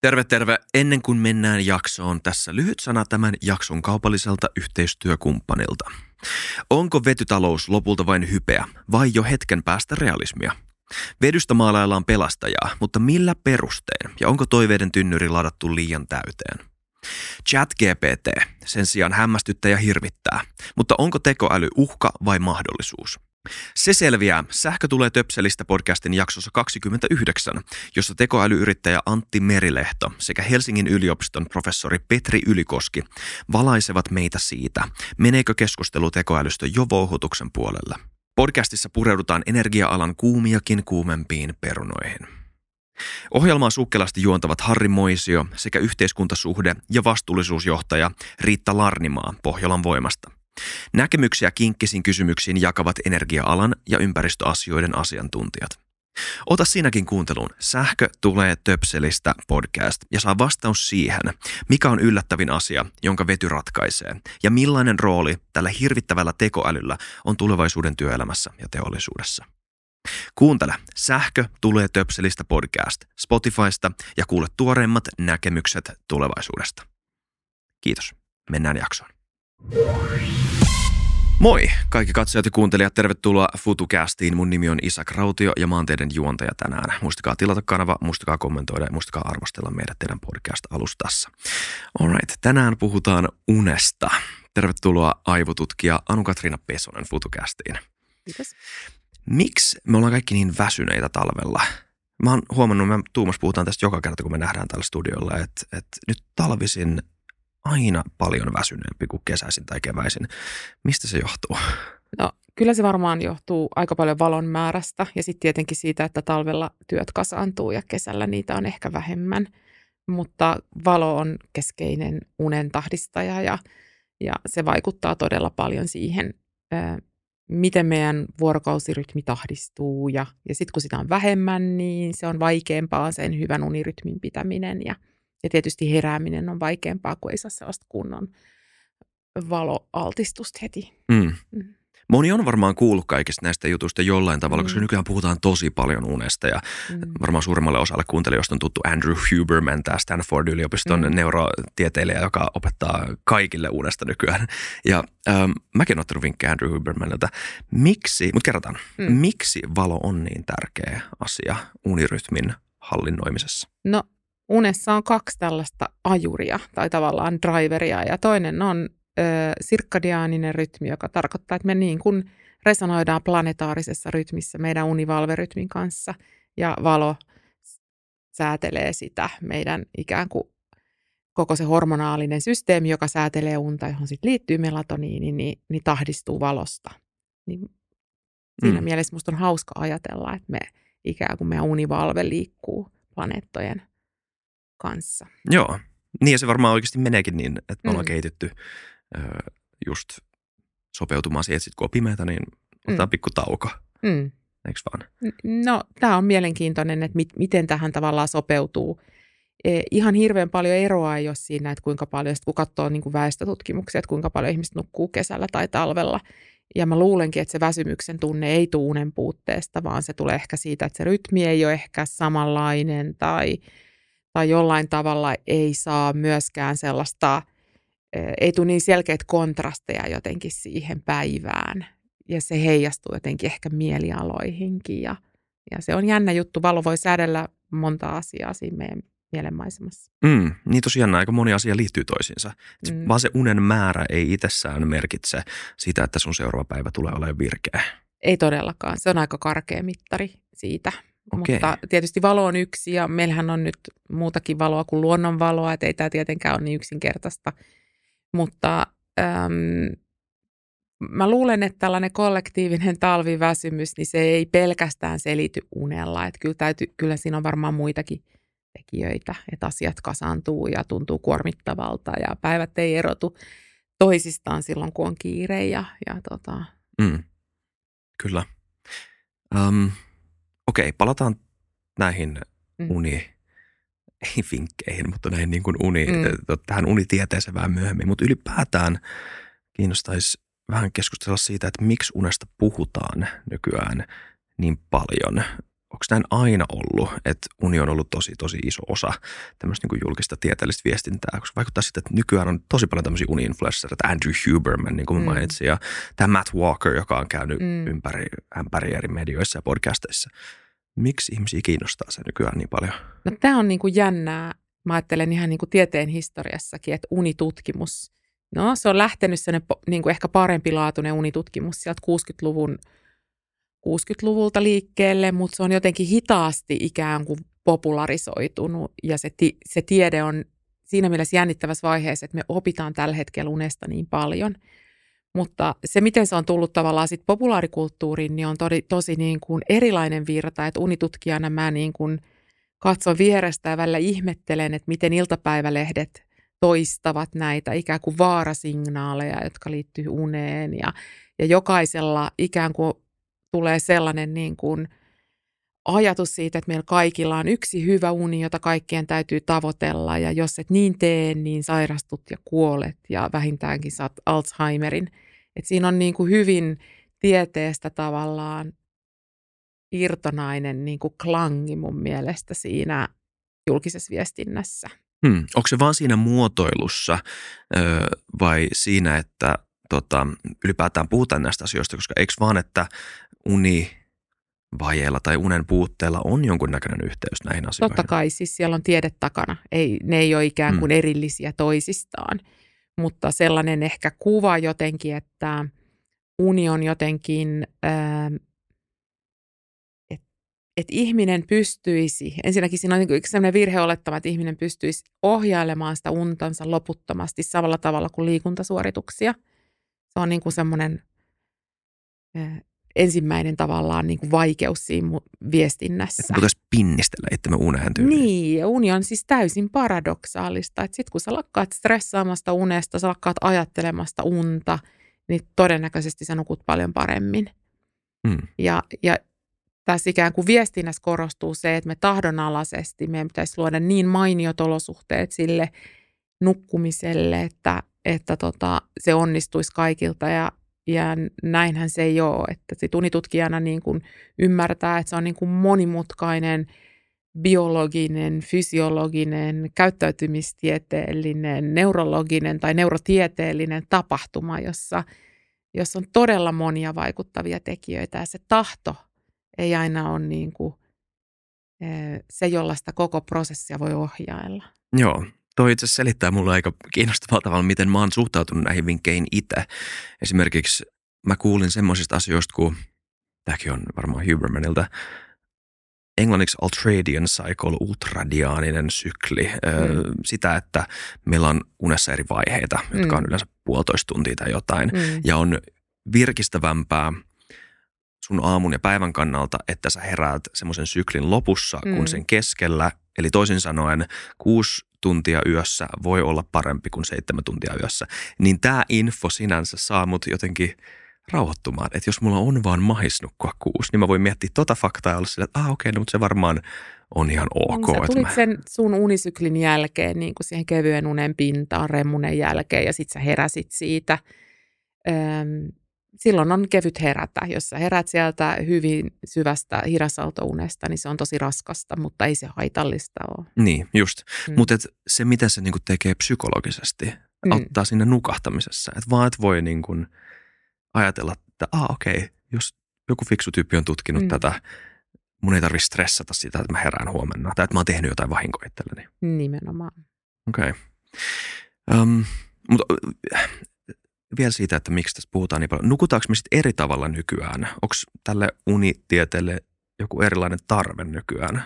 Terve, terve. Ennen kuin mennään jaksoon, tässä lyhyt sana tämän jakson kaupalliselta yhteistyökumppanilta. Onko vetytalous lopulta vain hypeä vai jo hetken päästä realismia? Vedystä maalaillaan pelastajaa, mutta millä perustein ja onko toiveiden tynnyri ladattu liian täyteen? Chat GPT sen sijaan hämmästyttää ja hirvittää, mutta onko tekoäly uhka vai mahdollisuus? Se selviää Sähkö tulee töpselistä podcastin jaksossa 29, jossa tekoälyyrittäjä Antti Merilehto sekä Helsingin yliopiston professori Petri Ylikoski valaisevat meitä siitä, meneekö keskustelu tekoälystä jo vouhutuksen puolelle. Podcastissa pureudutaan energia-alan kuumiakin kuumempiin perunoihin. Ohjelmaa sukkelasti juontavat Harri Moisio sekä yhteiskuntasuhde- ja vastuullisuusjohtaja Riitta Larnimaa Pohjolan voimasta. Näkemyksiä kinkkisin kysymyksiin jakavat energia-alan ja ympäristöasioiden asiantuntijat. Ota sinäkin kuunteluun Sähkö tulee töpselistä podcast ja saa vastaus siihen, mikä on yllättävin asia, jonka vety ratkaisee ja millainen rooli tällä hirvittävällä tekoälyllä on tulevaisuuden työelämässä ja teollisuudessa. Kuuntele Sähkö tulee töpselistä podcast Spotifysta ja kuule tuoreimmat näkemykset tulevaisuudesta. Kiitos. Mennään jaksoon. Moi kaikki katsojat ja kuuntelijat, tervetuloa FutuCastiin. Mun nimi on Isak Rautio ja mä oon teidän juontaja tänään. Muistakaa tilata kanava, muistakaa kommentoida ja muistakaa arvostella meidät teidän podcast-alustassa. Alright, tänään puhutaan unesta. Tervetuloa aivotutkija Anu-Katriina Pesonen FutuCastiin. Kiitos. Miksi me ollaan kaikki niin väsyneitä talvella? Mä oon huomannut, me Tuumas puhutaan tästä joka kerta, kun me nähdään tällä studiolla, että, että nyt talvisin aina paljon väsyneempi kuin kesäisin tai keväisin. Mistä se johtuu? No, kyllä se varmaan johtuu aika paljon valon määrästä ja sitten tietenkin siitä, että talvella työt kasaantuu ja kesällä niitä on ehkä vähemmän. Mutta valo on keskeinen unen tahdistaja ja, ja se vaikuttaa todella paljon siihen, miten meidän vuorokausirytmi tahdistuu. Ja, ja sitten kun sitä on vähemmän, niin se on vaikeampaa sen hyvän unirytmin pitäminen ja – ja tietysti herääminen on vaikeampaa, kun ei saa sellaista kunnon valoaltistusta heti. Mm. Mm. Moni on varmaan kuullut kaikista näistä jutuista jollain tavalla, mm. koska nykyään puhutaan tosi paljon unesta ja mm. varmaan suurimmalle osalle kuuntelijoista on tuttu Andrew Huberman, tämä Stanford-yliopiston mm. neurotieteilijä, joka opettaa kaikille unesta nykyään. Ja ähm, mäkin olen ottanut vinkkejä Andrew Hubermanilta. Miksi, mutta kerrotaan, mm. miksi valo on niin tärkeä asia unirytmin hallinnoimisessa? No unessa on kaksi tällaista ajuria tai tavallaan driveria ja toinen on ö, sirkkadiaaninen rytmi, joka tarkoittaa, että me niin kuin resonoidaan planetaarisessa rytmissä meidän univalverytmin kanssa ja valo säätelee sitä meidän ikään kuin koko se hormonaalinen systeemi, joka säätelee unta, johon sitten liittyy melatoniini, niin, niin tahdistuu valosta. Niin siinä mm. mielessä musta on hauska ajatella, että me ikään kuin meidän univalve liikkuu planeettojen kanssa. Joo, niin ja se varmaan oikeasti meneekin niin, että me ollaan mm. kehitytty ö, just sopeutumaan siihen, että sit kun on pimeätä, niin otetaan mm. pikku tauko. Mm. Eikö vaan? No, tämä on mielenkiintoinen, että mit, miten tähän tavallaan sopeutuu. E, ihan hirveän paljon eroa ei ole siinä, että kuinka paljon, kun katsoo niin kuin väestötutkimuksia, että kuinka paljon ihmiset nukkuu kesällä tai talvella. Ja mä luulenkin, että se väsymyksen tunne ei tule unen puutteesta, vaan se tulee ehkä siitä, että se rytmi ei ole ehkä samanlainen tai – tai jollain tavalla ei saa myöskään sellaista, ei tule niin selkeitä kontrasteja jotenkin siihen päivään. Ja se heijastuu jotenkin ehkä mielialoihinkin ja, ja se on jännä juttu. Valo voi säädellä monta asiaa siinä meidän mielenmaisemassa. Mm, niin tosiaan aika moni asia liittyy toisiinsa. Mm. Vaan se unen määrä ei itsessään merkitse sitä, että sun seuraava päivä tulee olemaan virkeä. Ei todellakaan. Se on aika karkea mittari siitä, Okay. Mutta tietysti valo on yksi ja meillähän on nyt muutakin valoa kuin luonnonvaloa, että ei tämä tietenkään ole niin yksinkertaista. Mutta äm, mä luulen, että tällainen kollektiivinen talviväsymys, niin se ei pelkästään selity unella. Että kyllä, täytyy, kyllä siinä on varmaan muitakin tekijöitä, että asiat kasaantuu ja tuntuu kuormittavalta ja päivät ei erotu toisistaan silloin, kun on kiire. Ja, ja tota. mm, kyllä. Um, Okei, palataan näihin mm. uni, ei vinkkeihin, mutta näihin niin kuin uni, mm. tähän unitieteeseen vähän myöhemmin. Mutta ylipäätään kiinnostaisi vähän keskustella siitä, että miksi unesta puhutaan nykyään niin paljon. Onko näin aina ollut, että uni on ollut tosi, tosi iso osa tämmöistä niin julkista tieteellistä viestintää, koska vaikuttaa sitten, että nykyään on tosi paljon tämmöisiä uni-influenssereita, Andrew Huberman, niin kuin mm. mainitsin, ja tämä Matt Walker, joka on käynyt mm. ympäri, ympäri eri medioissa ja podcasteissa. Miksi ihmisiä kiinnostaa se nykyään niin paljon? No tämä on niin kuin jännää. Mä ajattelen ihan niin kuin tieteen historiassakin, että unitutkimus, no se on lähtenyt sellainen niin kuin ehkä parempilaatuinen unitutkimus sieltä 60-luvun 60-luvulta liikkeelle, mutta se on jotenkin hitaasti ikään kuin popularisoitunut. Ja se, ti- se tiede on siinä mielessä jännittävässä vaiheessa, että me opitaan tällä hetkellä unesta niin paljon. Mutta se, miten se on tullut tavallaan sit populaarikulttuuriin, niin on tosi, tosi niin kuin erilainen virta, että unitutkijana mä niin kuin katson vierestä ja välillä ihmettelen, että miten iltapäivälehdet toistavat näitä ikään kuin vaarasignaaleja, jotka liittyy uneen. Ja, ja jokaisella ikään kuin tulee sellainen niin kuin ajatus siitä, että meillä kaikilla on yksi hyvä uni, jota kaikkien täytyy tavoitella ja jos et niin tee, niin sairastut ja kuolet ja vähintäänkin saat Alzheimerin. Et siinä on niin kuin hyvin tieteestä tavallaan irtonainen niin kuin klangi mun mielestä siinä julkisessa viestinnässä. Hmm. Onko se vaan siinä muotoilussa ö, vai siinä, että tota, ylipäätään puhutaan näistä asioista, koska eikö vaan, että uni vajeella tai unen puutteella on jonkunnäköinen yhteys näihin asioihin. Totta kai, siis siellä on tiede takana. Ei, ne ei ole ikään kuin mm. erillisiä toisistaan, mutta sellainen ehkä kuva jotenkin, että uni on jotenkin, ähm, että et ihminen pystyisi, ensinnäkin siinä on niin sellainen virheolettama, että ihminen pystyisi ohjailemaan sitä untansa loputtomasti samalla tavalla kuin liikuntasuorituksia. Se on niin kuin semmoinen ensimmäinen tavallaan niin kuin vaikeus siinä viestinnässä. Että voitaisiin pinnistellä itsemme uneen tyyliin. Niin, ja uni on siis täysin paradoksaalista. Että sitten kun sä lakkaat stressaamasta unesta, sä lakkaat ajattelemasta unta, niin todennäköisesti sä nukut paljon paremmin. Hmm. Ja, ja tässä ikään kuin viestinnässä korostuu se, että me tahdonalaisesti meidän pitäisi luoda niin mainiot olosuhteet sille nukkumiselle, että, että tota, se onnistuisi kaikilta ja ja näinhän se ei ole, että sit unitutkijana niin kuin ymmärtää, että se on niin kuin monimutkainen biologinen, fysiologinen, käyttäytymistieteellinen, neurologinen tai neurotieteellinen tapahtuma, jossa, jossa on todella monia vaikuttavia tekijöitä. Ja se tahto ei aina ole niin kuin eh, se, jolla sitä koko prosessia voi ohjailla. Joo, toi itse selittää mulle aika kiinnostavalla tavalla, miten mä oon suhtautunut näihin vinkkeihin itse. Esimerkiksi mä kuulin semmoisista asioista, kun tämäkin on varmaan Hubermanilta, englanniksi ultradian cycle, ultradiaaninen sykli, mm. sitä, että meillä on unessa eri vaiheita, jotka mm. on yleensä puolitoista tuntia tai jotain, mm. ja on virkistävämpää sun aamun ja päivän kannalta, että sä heräät semmoisen syklin lopussa mm. kuin sen keskellä. Eli toisin sanoen kuusi tuntia yössä voi olla parempi kuin seitsemän tuntia yössä. Niin tämä info sinänsä saa mut jotenkin rauhoittumaan. Että jos mulla on vaan mahis nukkua kuusi, niin mä voin miettiä tota faktaa ja olla sillä, että ah okei, okay, no, mutta se varmaan on ihan ok. Sä tulit mä... sen sun unisyklin jälkeen niin kuin siihen kevyen unen pintaan remmunen jälkeen ja sit sä heräsit siitä. Öm, silloin on kevyt herätä. Jos sä herät sieltä hyvin syvästä hirasaltounesta, niin se on tosi raskasta, mutta ei se haitallista ole. Niin, just. Mm. Mutta se, mitä se niinku tekee psykologisesti, mm. auttaa sinne nukahtamisessa. Että vaan et voi niinku ajatella, että ah, okei, okay, jos joku fiksu tyyppi on tutkinut mm. tätä, mun ei tarvitse stressata sitä, että mä herään huomenna. Tai että mä oon tehnyt jotain vahinkoa itselleni. Nimenomaan. Okei. Okay. Um, mutta vielä siitä, että miksi tässä puhutaan niin paljon. Nukutaanko me sitten eri tavalla nykyään? Onko tälle unitieteelle joku erilainen tarve nykyään?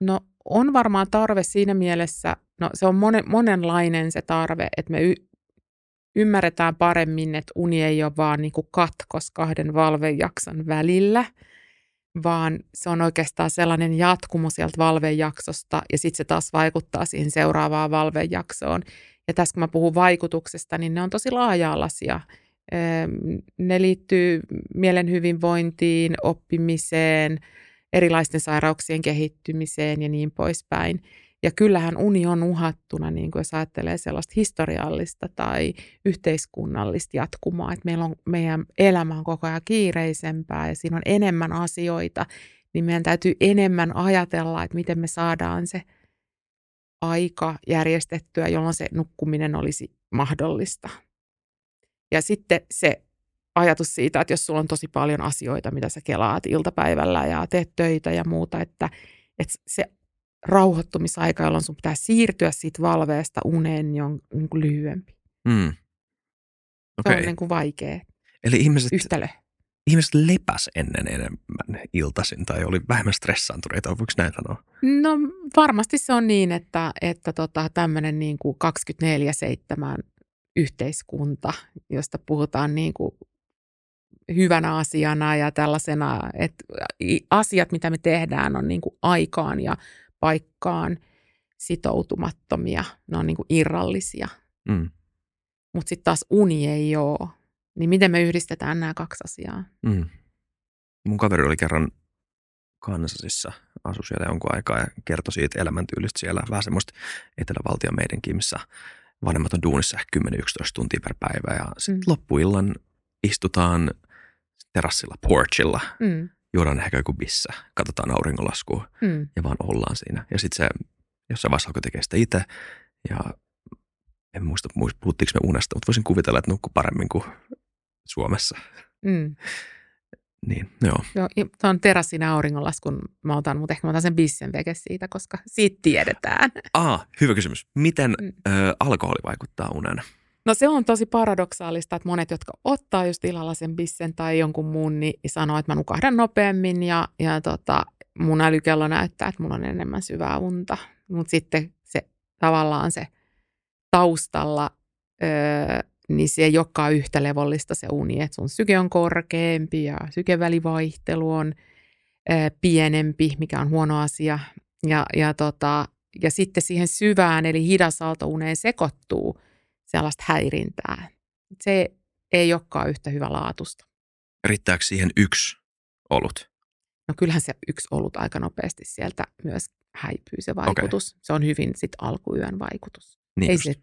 No on varmaan tarve siinä mielessä, no se on monen, monenlainen se tarve, että me y- ymmärretään paremmin, että uni ei ole vaan niin kuin katkos kahden valvejakson välillä, vaan se on oikeastaan sellainen jatkumo sieltä valvejaksosta ja sitten se taas vaikuttaa siihen seuraavaan valvejaksoon. Ja tässä kun mä puhun vaikutuksesta, niin ne on tosi laaja-alaisia. Ne liittyy mielen hyvinvointiin, oppimiseen, erilaisten sairauksien kehittymiseen ja niin poispäin. Ja kyllähän uni on uhattuna, niin kuin jos ajattelee sellaista historiallista tai yhteiskunnallista jatkumaa, että meillä on, meidän elämä on koko ajan kiireisempää ja siinä on enemmän asioita, niin meidän täytyy enemmän ajatella, että miten me saadaan se aika järjestettyä, jolloin se nukkuminen olisi mahdollista. Ja sitten se ajatus siitä, että jos sulla on tosi paljon asioita, mitä sä kelaat iltapäivällä ja teet töitä ja muuta, että, että se rauhoittumisaika, jolloin sun pitää siirtyä siitä valveesta uneen, niin on niin kuin lyhyempi. Mm. Se Okay. on niin kuin vaikea Eli ihmiset, yhtälö. Ihmiset lepäs ennen enemmän iltaisin tai oli vähemmän stressaantuneita, voiko näin sanoa? No varmasti se on niin, että, että tota, tämmöinen niin kuin 24-7 yhteiskunta, josta puhutaan niin kuin hyvänä asiana ja tällaisena, että asiat, mitä me tehdään, on niin kuin aikaan ja paikkaan sitoutumattomia. Ne on niin kuin irrallisia. Mm. Mutta sitten taas uni ei ole. Niin miten me yhdistetään nämä kaksi asiaa? Mm. Mun kaveri oli kerran Kansasissa, asui siellä jonkun aikaa ja kertoi siitä elämäntyylistä siellä. Vähän semmoista etelävaltio meidänkin, missä vanhemmat on duunissa ehkä 10-11 tuntia per päivä. Ja sitten Mm. loppuillan istutaan terassilla, porchilla, Mm, juodaan ehkä joku bissa, katsotaan auringonlaskua mm, ja vaan ollaan siinä. Ja sitten se jossain vaiheessa alkoi tekemään sitä itse ja en muista, muist- puhuttiinko me unesta, mutta voisin kuvitella, että nukkuu paremmin kuin Suomessa. mm. Niin, joo. Joo, ja tuon terassin auringonlaskun mä otan, mutta ehkä mä otan sen bissen veke siitä, koska siitä tiedetään. Ah, hyvä kysymys. Miten Mm. ö, alkoholi vaikuttaa uneen? No se on tosi paradoksaalista, että monet, jotka ottaa just illalla sen bissen tai jonkun muun, niin sanoo, että mä nukahdan nopeammin ja, ja tota, mun älykello näyttää, että mulla on enemmän syvää unta. Mutta sitten se tavallaan se taustalla, öö, niin se ei olekaan yhtä levollista se uni, että sun syke on korkeampi ja sykevälivaihtelu on öö, pienempi, mikä on huono asia. Ja, ja, tota, ja sitten siihen syvään eli hidasaltouneen sekoittuu sellaista häirintää. Se ei olekaan yhtä hyvä laatusta. Riittääkö siihen yksi olut? No kyllähän se yksi olut aika nopeasti sieltä myös häipyy se vaikutus. Okay. Se on hyvin sit alkuyön vaikutus. Niin ei, just. se,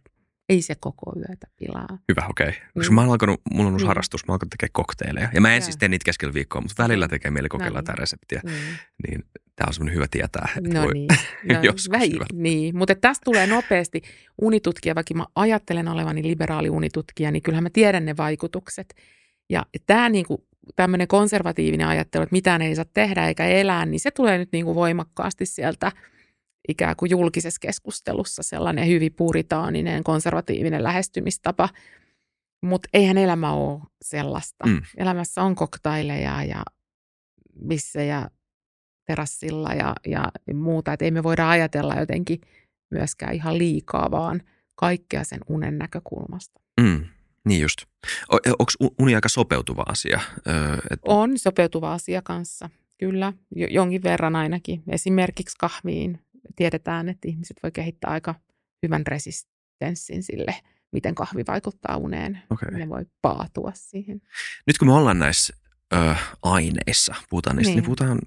ei se koko yötä pilaa. Hyvä, okei. Okay. Koska Mm. mä oon alkanut, mulla on uusi Mm. harrastus, mä oon alkanut tekemään kokteileja. Ja mä en Joo. siis tee niitä keskellä viikkoa, mutta välillä tekee mieli kokeilla No niin. tätä reseptiä. Mm. Niin tää on semmoinen hyvä tietää, että No voi, niin. No, joskus vähi, hyvä. niin. Mutta tästä tulee nopeasti unitutkija, vaikka mä ajattelen olevani liberaali unitutkija, niin kyllähän mä tiedän ne vaikutukset. Ja tämä niinku, tämmöinen konservatiivinen ajattelu, että mitään ei saa tehdä eikä elää, niin se tulee nyt niinku voimakkaasti sieltä ikään kuin julkisessa keskustelussa sellainen hyvin puritaaninen, konservatiivinen lähestymistapa. Mutta eihän elämä ole sellaista. Mm. Elämässä on koktaileja ja bissejä terassilla ja, ja muuta. Että ei me voida ajatella jotenkin myöskään ihan liikaa, vaan kaikkea sen unen näkökulmasta. Mm, niin just. Onko uni aika sopeutuva asia? Öö, et, On sopeutuva asia kanssa, kyllä, jo- jonkin verran ainakin. Esimerkiksi kahviin tiedetään, että ihmiset voi kehittää aika hyvän resistenssin sille, miten kahvi vaikuttaa uneen. okay. Ne voi paatua siihen. Nyt kun me ollaan näissä ö, aineissa, puhutaan niistä, niin. Niin. puhutaan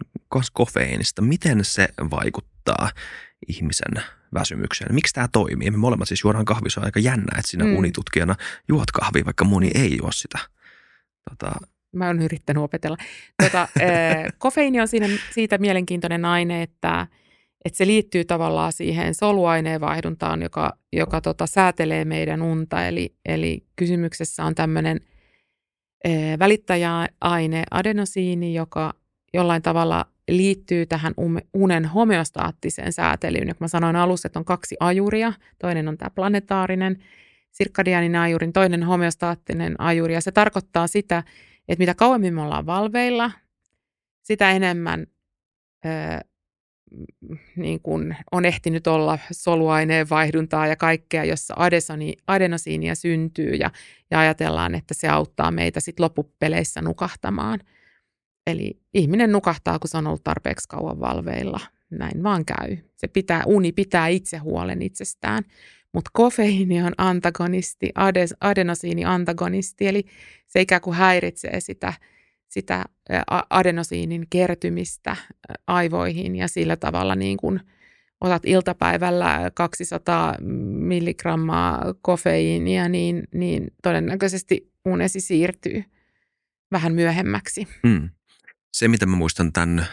kofeiinista. Miten se vaikuttaa ihmisen väsymykseen? Miksi tämä toimii? Me molemmat siis juodaan kahvia, se on aika jännä, että sinä Mm. unitutkijana juot kahvia, vaikka moni ei juo sitä. Tota, Mä oon yrittänyt opetella. Tota, äh, kofeiini on siinä, siitä mielenkiintoinen aine, että, että se liittyy tavallaan siihen soluaineen vaihduntaan, joka, joka tota, säätelee meidän unta. Eli, eli kysymyksessä on tämmöinen välittäjäaine adenosiini, joka jollain tavalla liittyy tähän unen homeostaattiseen säätelyyn. Ja kun mä sanoin alussa, että on kaksi ajuria, toinen on tämä planetaarinen sirkadiaaninen ajurin, toinen homeostaattinen ajuri. Ja se tarkoittaa sitä, että mitä kauemmin me ollaan valveilla, sitä enemmän ö, niin kuin on ehtinyt olla soluaineen vaihduntaa ja kaikkea, jossa adesoni, adenosiinia syntyy ja, ja ajatellaan, että se auttaa meitä sitten loppupeleissä nukahtamaan. Eli ihminen nukahtaa, kun se on ollut tarpeeksi kauan valveilla. Näin vaan käy. Se pitää, uni pitää itse huolen itsestään. Mutta kofeiini on antagonisti, ades, adenosiini antagonisti, eli se ikään kuin häiritsee sitä, sitä adenosiinin kertymistä aivoihin ja sillä tavalla niin kuin otat iltapäivällä 200 milligrammaa kofeiinia, niin, niin todennäköisesti unesi siirtyy vähän myöhemmäksi. mm. Se, mitä mä muistan tämän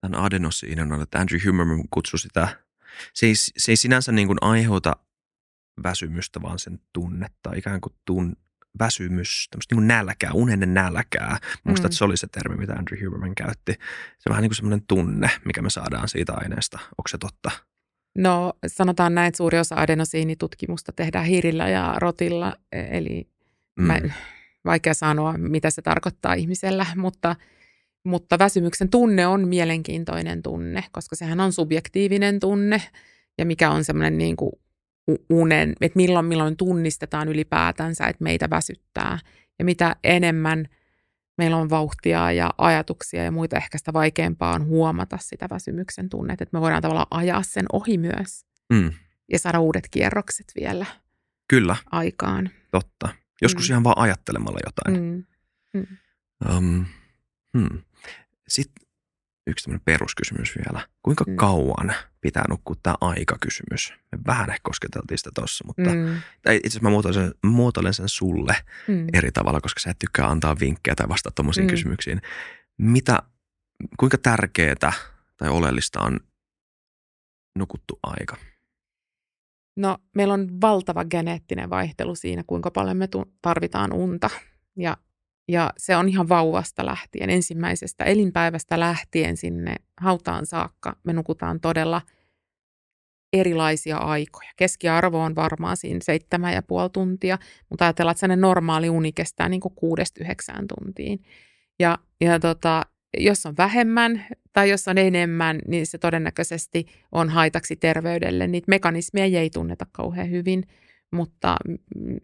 tämän adenosiinin on, että Andrew Huberman kutsui sitä, se ei, se ei sinänsä niin kuin aiheuta väsymystä, vaan sen tunnetta, ikään kuin tun, väsymys, tämmöistä niin nälkää, unennen nälkää. Muista, mm. että se oli se termi, mitä Andrew Huberman käytti. Se on vähän niin kuin semmoinen tunne, mikä me saadaan siitä aineesta. Onko se totta? No sanotaan näin, että suuri osa adenosiinitutkimusta tehdään hiirillä ja rotilla, e, eli mm. mä, vaikea sanoa, mitä se tarkoittaa ihmisellä, mutta, mutta väsymyksen tunne on mielenkiintoinen tunne, koska sehän on subjektiivinen tunne ja mikä on semmoinen niin kuin unen, että milloin milloin tunnistetaan ylipäätänsä, että meitä väsyttää. Ja mitä enemmän meillä on vauhtia ja ajatuksia ja muita, ehkä sitä vaikeampaa on huomata sitä väsymyksen tunnet, että me voidaan tavallaan ajaa sen ohi myös mm. ja saada uudet kierrokset vielä Kyllä. aikaan. Totta. Joskus mm. ihan vaan ajattelemalla jotain. Mm. Mm. Um, hmm. Sitten yksi tämmöinen peruskysymys vielä. Kuinka mm. kauan pitää nukkua tämä aikakysymys? Me vähän ehkä kosketeltiin sitä tuossa, mutta mm. itse asiassa mä muotoilen sen, muotoilen sen sulle mm. eri tavalla, koska sä et tykkää antaa vinkkejä tai vastata tuommoisiin mm. kysymyksiin. Mitä, kuinka tärkeää tai oleellista on nukuttu aika? No meillä on valtava geneettinen vaihtelu siinä, kuinka paljon me tarvitaan unta. Ja ja se on ihan vauvasta lähtien, ensimmäisestä elinpäivästä lähtien sinne hautaan saakka. Me nukutaan todella erilaisia aikoja. Keskiarvo on varmaan siinä seitsemän ja puoli tuntia, mutta ajatellaan, että sellainen normaali uni kestää niin kuudesta yhdeksään tuntiin. Ja, ja tota, jos on vähemmän tai jos on enemmän, niin se todennäköisesti on haitaksi terveydelle. Niitä mekanismeja ei tunneta kauhean hyvin – mutta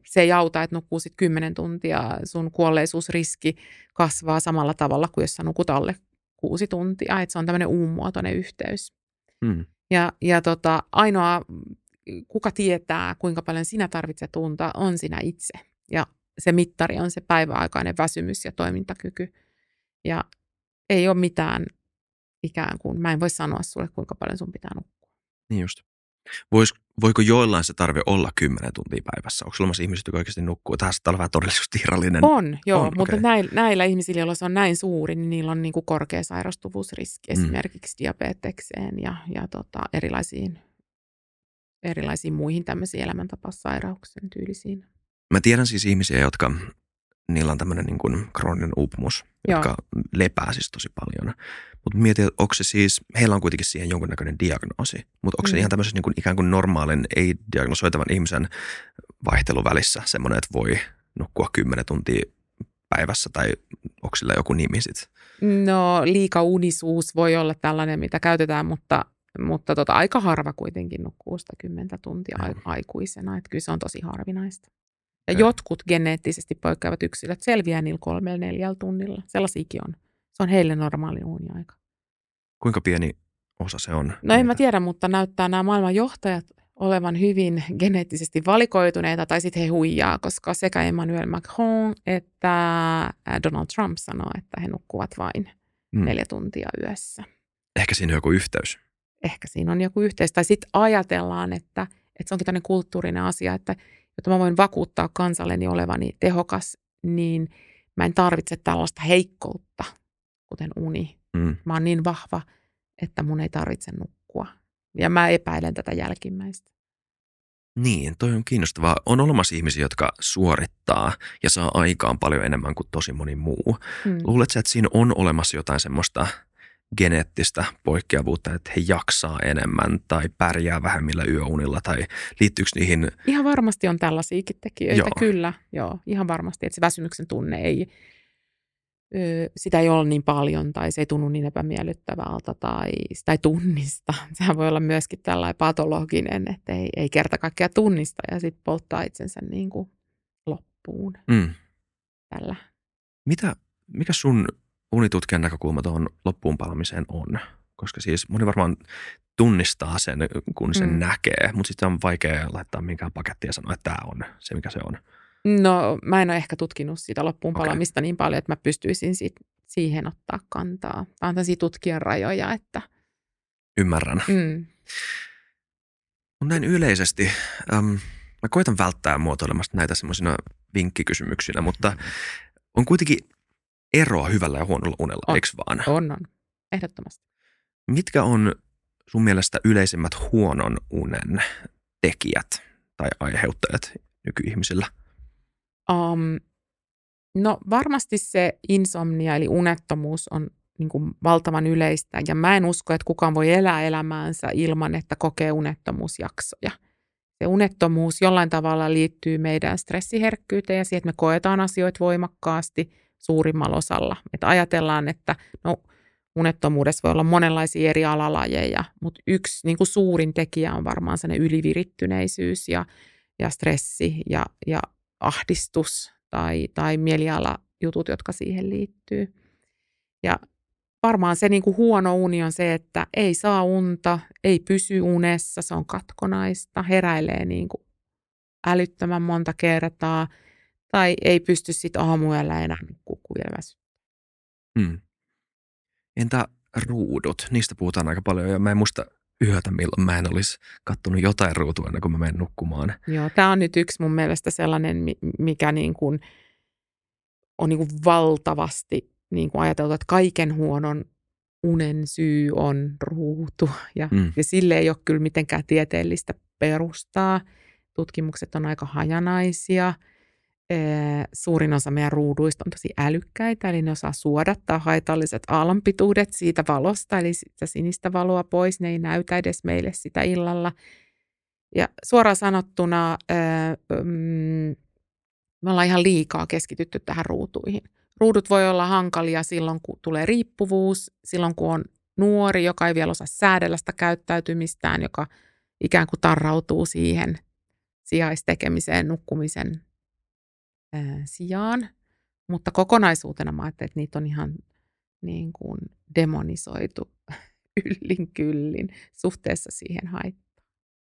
se ei auta, että nukkuu sitten 10 tuntia. Sun kuolleisuusriski kasvaa samalla tavalla kuin jos sä nukut alle kuusi tuntia. Että se on tämmöinen uumuotoinen yhteys. Hmm. Ja, ja tota, ainoa, kuka tietää, kuinka paljon sinä tarvitset unta, on sinä itse. Ja se mittari on se päiväaikainen väsymys ja toimintakyky. Ja ei ole mitään ikään kuin, mä en voi sanoa sulle, kuinka paljon sun pitää nukkua. Niin just. Vois, voiko joillain se tarve olla 10 tuntia päivässä? Onko olemassa ihmiset, jotka oikeasti nukkuu? Tähän on vähän todellisuustiirallinen. On, joo, on, mutta okay. näillä, näillä ihmisillä, joilla se on näin suuri, niin niillä on niin kuin korkea sairastuvuusriski mm. esimerkiksi diabetekseen ja, ja tota, erilaisiin, erilaisiin muihin tämmöisiin elämäntapasairauksien tyylisiin. Mä tiedän siis ihmisiä, jotka niillä on tämmöinen niin kuin krooninen uupumus, Joo. jotka lepää siis tosi paljon. Mutta mietin, että onko se siis, heillä on kuitenkin siihen jonkunnäköinen diagnoosi, mutta onko se mm. ihan tämmöisen niin kuin, ikään kuin normaalin, ei-diagnosoitavan ihmisen vaihteluvälissä semmoinen, että voi nukkua 10 tuntia päivässä tai onko sillä joku nimi sitten? No liikaunisuus voi olla tällainen, mitä käytetään, mutta, mutta tota, aika harva kuitenkin nukkuu sitä 10 tuntia mm. aikuisena. Että kyllä se on tosi harvinaista. Ja ja jotkut geneettisesti poikkeavat yksilöt selviää niillä kolmella neljällä tunnilla. Sellaisiakin on. Se on heille normaali uuniaika. Kuinka pieni osa se on? No en mä tiedä, mutta näyttää nämä maailman johtajat olevan hyvin geneettisesti valikoituneita, tai sitten he huijaa, koska sekä Emmanuel Macron että Donald Trump sanoo, että he nukkuvat vain mm. neljä tuntia yössä. Ehkä siinä on joku yhteys. Ehkä siinä on joku yhteys. Tai sitten ajatellaan, että, että se onkin tämmöinen kulttuurinen asia, että jotta mä voin vakuuttaa kansalleni olevani tehokas, niin mä en tarvitse tällaista heikkoutta, kuten uni. Mm. Mä oon niin vahva, että mun ei tarvitse nukkua. Ja mä epäilen tätä jälkimmäistä. Niin, toi on kiinnostavaa. On olemassa ihmisiä, jotka suorittaa ja saa aikaan paljon enemmän kuin tosi moni muu. Mm. Luuletko, että siinä on olemassa jotain semmoista – geneettistä poikkeavuutta, että he jaksaa enemmän tai pärjää vähemmillä yöunilla tai liittyykö niihin? Ihan varmasti on tällaisiakin tekijöitä, joo. kyllä. Joo, ihan varmasti, että se väsymyksen tunne ei, sitä ei ole niin paljon tai se ei tunnu niin epämiellyttävältä tai sitä ei tunnista. Sehän voi olla myöskin tällainen patologinen, että ei, ei kerta kaikkea tunnista ja sitten polttaa itsensä niin kuin loppuun mm. tällä. Mitä, mikä sun unitutkijan näkökulma tuohon loppuun palamiseen on? Koska siis moni varmaan tunnistaa sen, kun sen mm. näkee, mutta sitten on vaikea laittaa minkään pakettia ja sanoa, että tämä on se, mikä se on. No mä en ole ehkä tutkinut sitä loppuun okay. palamista niin paljon, että mä pystyisin sit, siihen ottaa kantaa. Tämä on tämmöisiä tutkijan rajoja, että... Ymmärrän. Mm. Näin yleisesti, äm, mä koitan välttää muotoilemasta näitä semmoisina vinkkikysymyksinä, mutta on kuitenkin eroa hyvällä ja huonolla unella, on, eikö vaan? On, on. Ehdottomasti. Mitkä on sun mielestä yleisimmät huonon unen tekijät tai aiheuttajat nykyihmisillä? Um, no varmasti se insomnia eli unettomuus on niin kuin valtavan yleistä ja mä en usko, että kukaan voi elää elämäänsä ilman, että kokee unettomuusjaksoja. Se unettomuus jollain tavalla liittyy meidän stressiherkkyyteen ja siihen, että me koetaan asioita voimakkaasti suurimmalla osalla. Että ajatellaan, että no, unettomuudessa voi olla monenlaisia eri alalajeja, mutta yksi niin kuin suurin tekijä on varmaan sellainen ylivirittyneisyys ja, ja stressi ja, ja ahdistus tai, tai mielialajutut, jotka siihen liittyy. Ja varmaan se niin kuin huono uni on se, että ei saa unta, ei pysy unessa, se on katkonaista, heräilee niin kuin älyttömän monta kertaa tai ei pysty sitten aamuella enää vielä Hmm. Entä ruudut? Niistä puhutaan aika paljon ja mä en muista yötä, milloin mä en olisi kattonut jotain ruutua ennen kuin mä menen nukkumaan. Joo, tämä on nyt yksi mun mielestä sellainen, mikä niin kuin on niin kuin valtavasti niin kuin ajateltu, että kaiken huonon unen syy on ruutu ja, mm. ja sille ei ole kyllä mitenkään tieteellistä perustaa. Tutkimukset on aika hajanaisia. Suurin osa meidän ruuduista on tosi älykkäitä, eli ne osaa suodattaa haitalliset aallonpituudet siitä valosta, eli sitä sinistä valoa pois. Ne ei näytä edes meille sitä illalla. Ja suoraan sanottuna mm, me ollaan ihan liikaa keskitytty tähän ruutuihin. Ruudut voi olla hankalia silloin, kun tulee riippuvuus, silloin kun on nuori, joka ei vielä osaa säädellä sitä käyttäytymistään, joka ikään kuin tarrautuu siihen sijaistekemiseen nukkumisen sijaan. Mutta kokonaisuutena mä ajattelin, että niitä on ihan niin kuin demonisoitu yllin kyllin suhteessa siihen haittaan.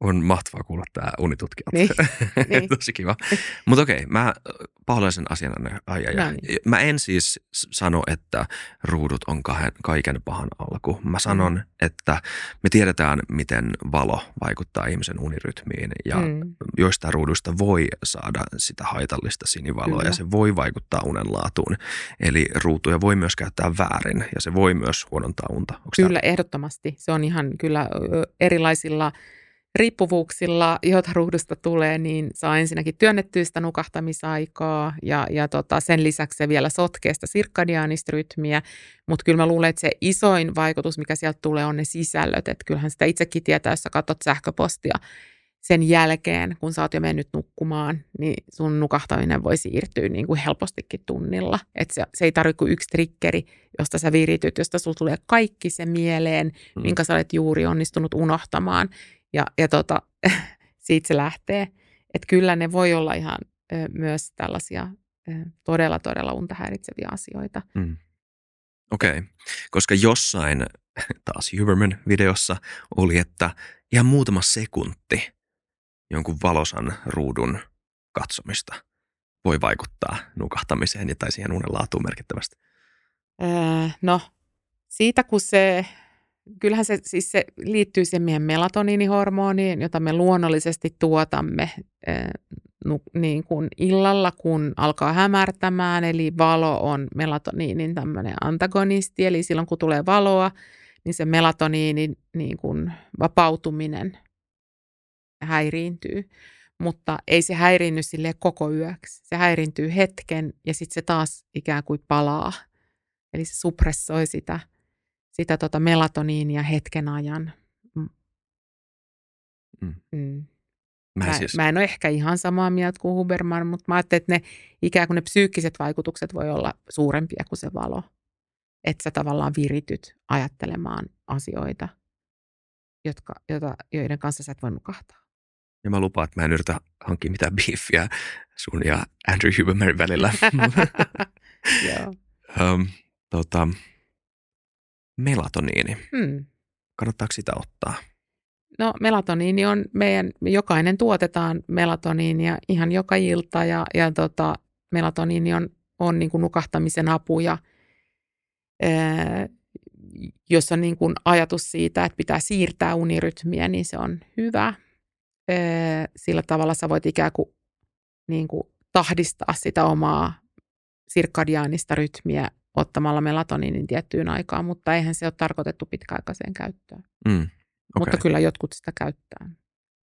On mahtavaa kuulla tämä unitutkijalta. Niin, niin. Tosi kiva. Mutta okei, mä paholaisen asian ai, ai, no niin. Mä en siis sano, että ruudut on kahden, kaiken pahan alku. Mä sanon, mm. että me tiedetään, miten valo vaikuttaa ihmisen unirytmiin ja mm. joista ruuduista voi saada sitä haitallista sinivaloa kyllä. ja se voi vaikuttaa unenlaatuun. Eli ruutuja voi myös käyttää väärin ja se voi myös huonontaa unta. Onko kyllä, tämä? ehdottomasti. Se on ihan kyllä erilaisilla – riippuvuuksilla, joita ruudusta tulee, niin saa ensinnäkin työnnettyä sitä nukahtamisaikaa ja, ja tota, sen lisäksi se vielä sotkee sitä sirkadiaanista rytmiä. Mutta kyllä mä luulen, että se isoin vaikutus, mikä sieltä tulee, on ne sisällöt. Että kyllähän sitä itsekin tietää, jos sä katsot sähköpostia sen jälkeen, kun sä oot jo mennyt nukkumaan, niin sun nukahtaminen voi siirtyä niin kuin helpostikin tunnilla. Että se, se ei tarvitse kuin yksi triggeri, josta sä virityt, josta sulla tulee kaikki se mieleen, mm. minkä sä olet juuri onnistunut unohtamaan. Ja, ja tota, siitä se lähtee. Että kyllä ne voi olla ihan ö, myös tällaisia ö, todella, todella unta häiritseviä asioita. Mm. Okei, okay. koska jossain taas Huberman-videossa oli, että ihan muutama sekunti jonkun valosan ruudun katsomista voi vaikuttaa nukahtamiseen ja tai siihen unen laatuun merkittävästi. Öö, no, siitä kun se kyllähän se, siis se liittyy siihen meidän melatoniinihormoniin, jota me luonnollisesti tuotamme niin kuin illalla, kun alkaa hämärtämään, eli valo on melatoniinin tämmöinen antagonisti, eli silloin kun tulee valoa, niin se melatoniinin niin kuin vapautuminen häiriintyy. Mutta ei se häiriinny sille koko yöksi. Se häiriintyy hetken ja sitten se taas ikään kuin palaa. Eli se suppressoi sitä sitä tota melatoniinia hetken ajan. Mm. Mm. mm. Mä, mä, siis... mä en ole ehkä ihan samaa mieltä kuin Huberman, mutta mä ajattelin, että ne ikään kuin ne psyykkiset vaikutukset voi olla suurempia kuin se valo. Että sä tavallaan virityt ajattelemaan asioita, jotka, jota, joiden kanssa sä et voi nukahtaa. Ja mä lupaan, että mä en yritä hankkia mitään beefiä sun ja Andrew Hubermanin välillä. Joo. um, tota, melatoniini. Hmm. Kannattaako sitä ottaa? No melatoniini on meidän, jokainen tuotetaan melatoniinia ihan joka ilta ja, ja tota, melatoniini on, on niin kuin nukahtamisen apu ja ää, jos on niin kuin ajatus siitä, että pitää siirtää unirytmiä, niin se on hyvä. Ää, sillä tavalla sä voit ikään kuin, niin kuin tahdistaa sitä omaa sirkadiaanista rytmiä ottamalla melatoniinin tiettyyn aikaan, mutta eihän se ole tarkoitettu pitkäaikaiseen käyttöön. Mm. Okay. Mutta kyllä jotkut sitä käyttää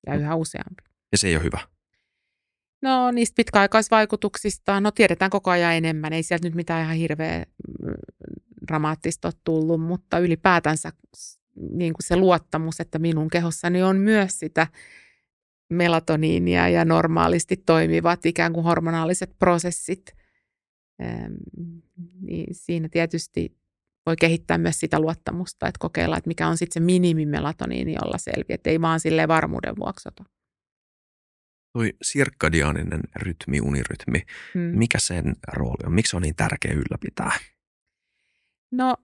ja yhä useampi. Ja se ei ole hyvä. No niistä pitkäaikaisvaikutuksista, no tiedetään koko ajan enemmän. Ei sieltä nyt mitään ihan hirveä mm, dramaattista ole tullut, mutta ylipäätänsä niin kuin se luottamus, että minun kehossani on myös sitä melatoniinia ja normaalisti toimivat ikään kuin hormonaaliset prosessit, niin siinä tietysti voi kehittää myös sitä luottamusta, että kokeilla, että mikä on sitten se minimimelatoniini, jolla selviää, että ei vaan sille varmuuden vuoksi ota. Toi sirkkadiaaninen rytmi, unirytmi, hmm. mikä sen rooli on? Miksi se on niin tärkeä ylläpitää? No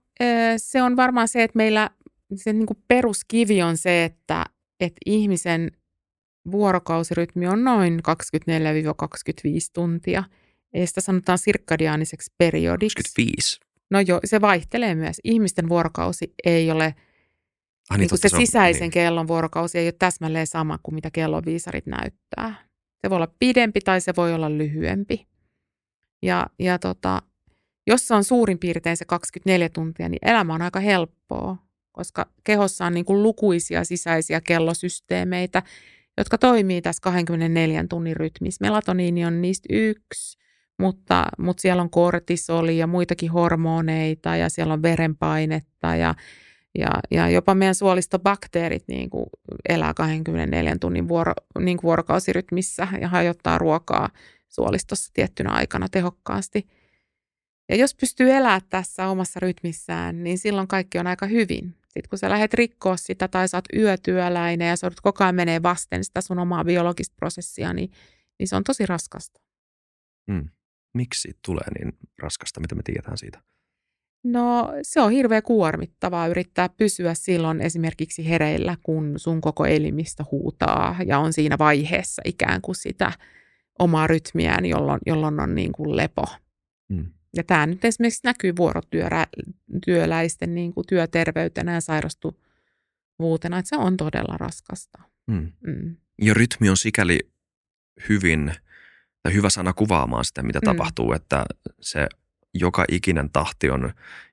se on varmaan se, että meillä se niin peruskivi on se, että, että ihmisen vuorokausirytmi on noin 24-25 tuntia. Ja sitä sanotaan sirkkadiaaniseksi periodiksi. 25? No joo, se vaihtelee myös. Ihmisten vuorokausi ei ole, ah, niin, niin se, se sisäisen niin. kellon vuorokausi ei ole täsmälleen sama kuin mitä kellonviisarit näyttää. Se voi olla pidempi tai se voi olla lyhyempi. Ja, ja tota, jos se on suurin piirtein se 24 tuntia, niin elämä on aika helppoa, koska kehossa on niin kuin lukuisia sisäisiä kellosysteemeitä, jotka toimii tässä 24 tunnin rytmissä. Melatoniini on niistä yksi, mutta, mutta siellä on kortisoli ja muitakin hormoneita ja siellä on verenpainetta ja, ja, ja jopa meidän suolistobakteerit niin kuin elää 24 tunnin vuoro, niin kuin vuorokausirytmissä ja hajottaa ruokaa suolistossa tiettynä aikana tehokkaasti. Ja jos pystyy elämään tässä omassa rytmissään, niin silloin kaikki on aika hyvin. Sitten kun sä lähdet rikkoa sitä tai sä oot yötyöläinen ja sä koko ajan menee vasten sitä sun omaa biologista prosessia, niin, niin se on tosi raskasta. Hmm. Miksi tulee niin raskasta? Mitä me tiedetään siitä? No se on hirveän kuormittavaa yrittää pysyä silloin esimerkiksi hereillä, kun sun koko elimistä huutaa ja on siinä vaiheessa ikään kuin sitä omaa rytmiään, jolloin, jolloin on niin kuin lepo. Hmm. Ja tämä nyt esimerkiksi näkyy vuorotyöläisten niin kuin työterveytenä ja sairastuvuutena, että se on todella raskasta. Mm. Mm. Ja rytmi on sikäli hyvin, tai hyvä sana kuvaamaan sitä, mitä mm. tapahtuu, että se joka ikinen tahti on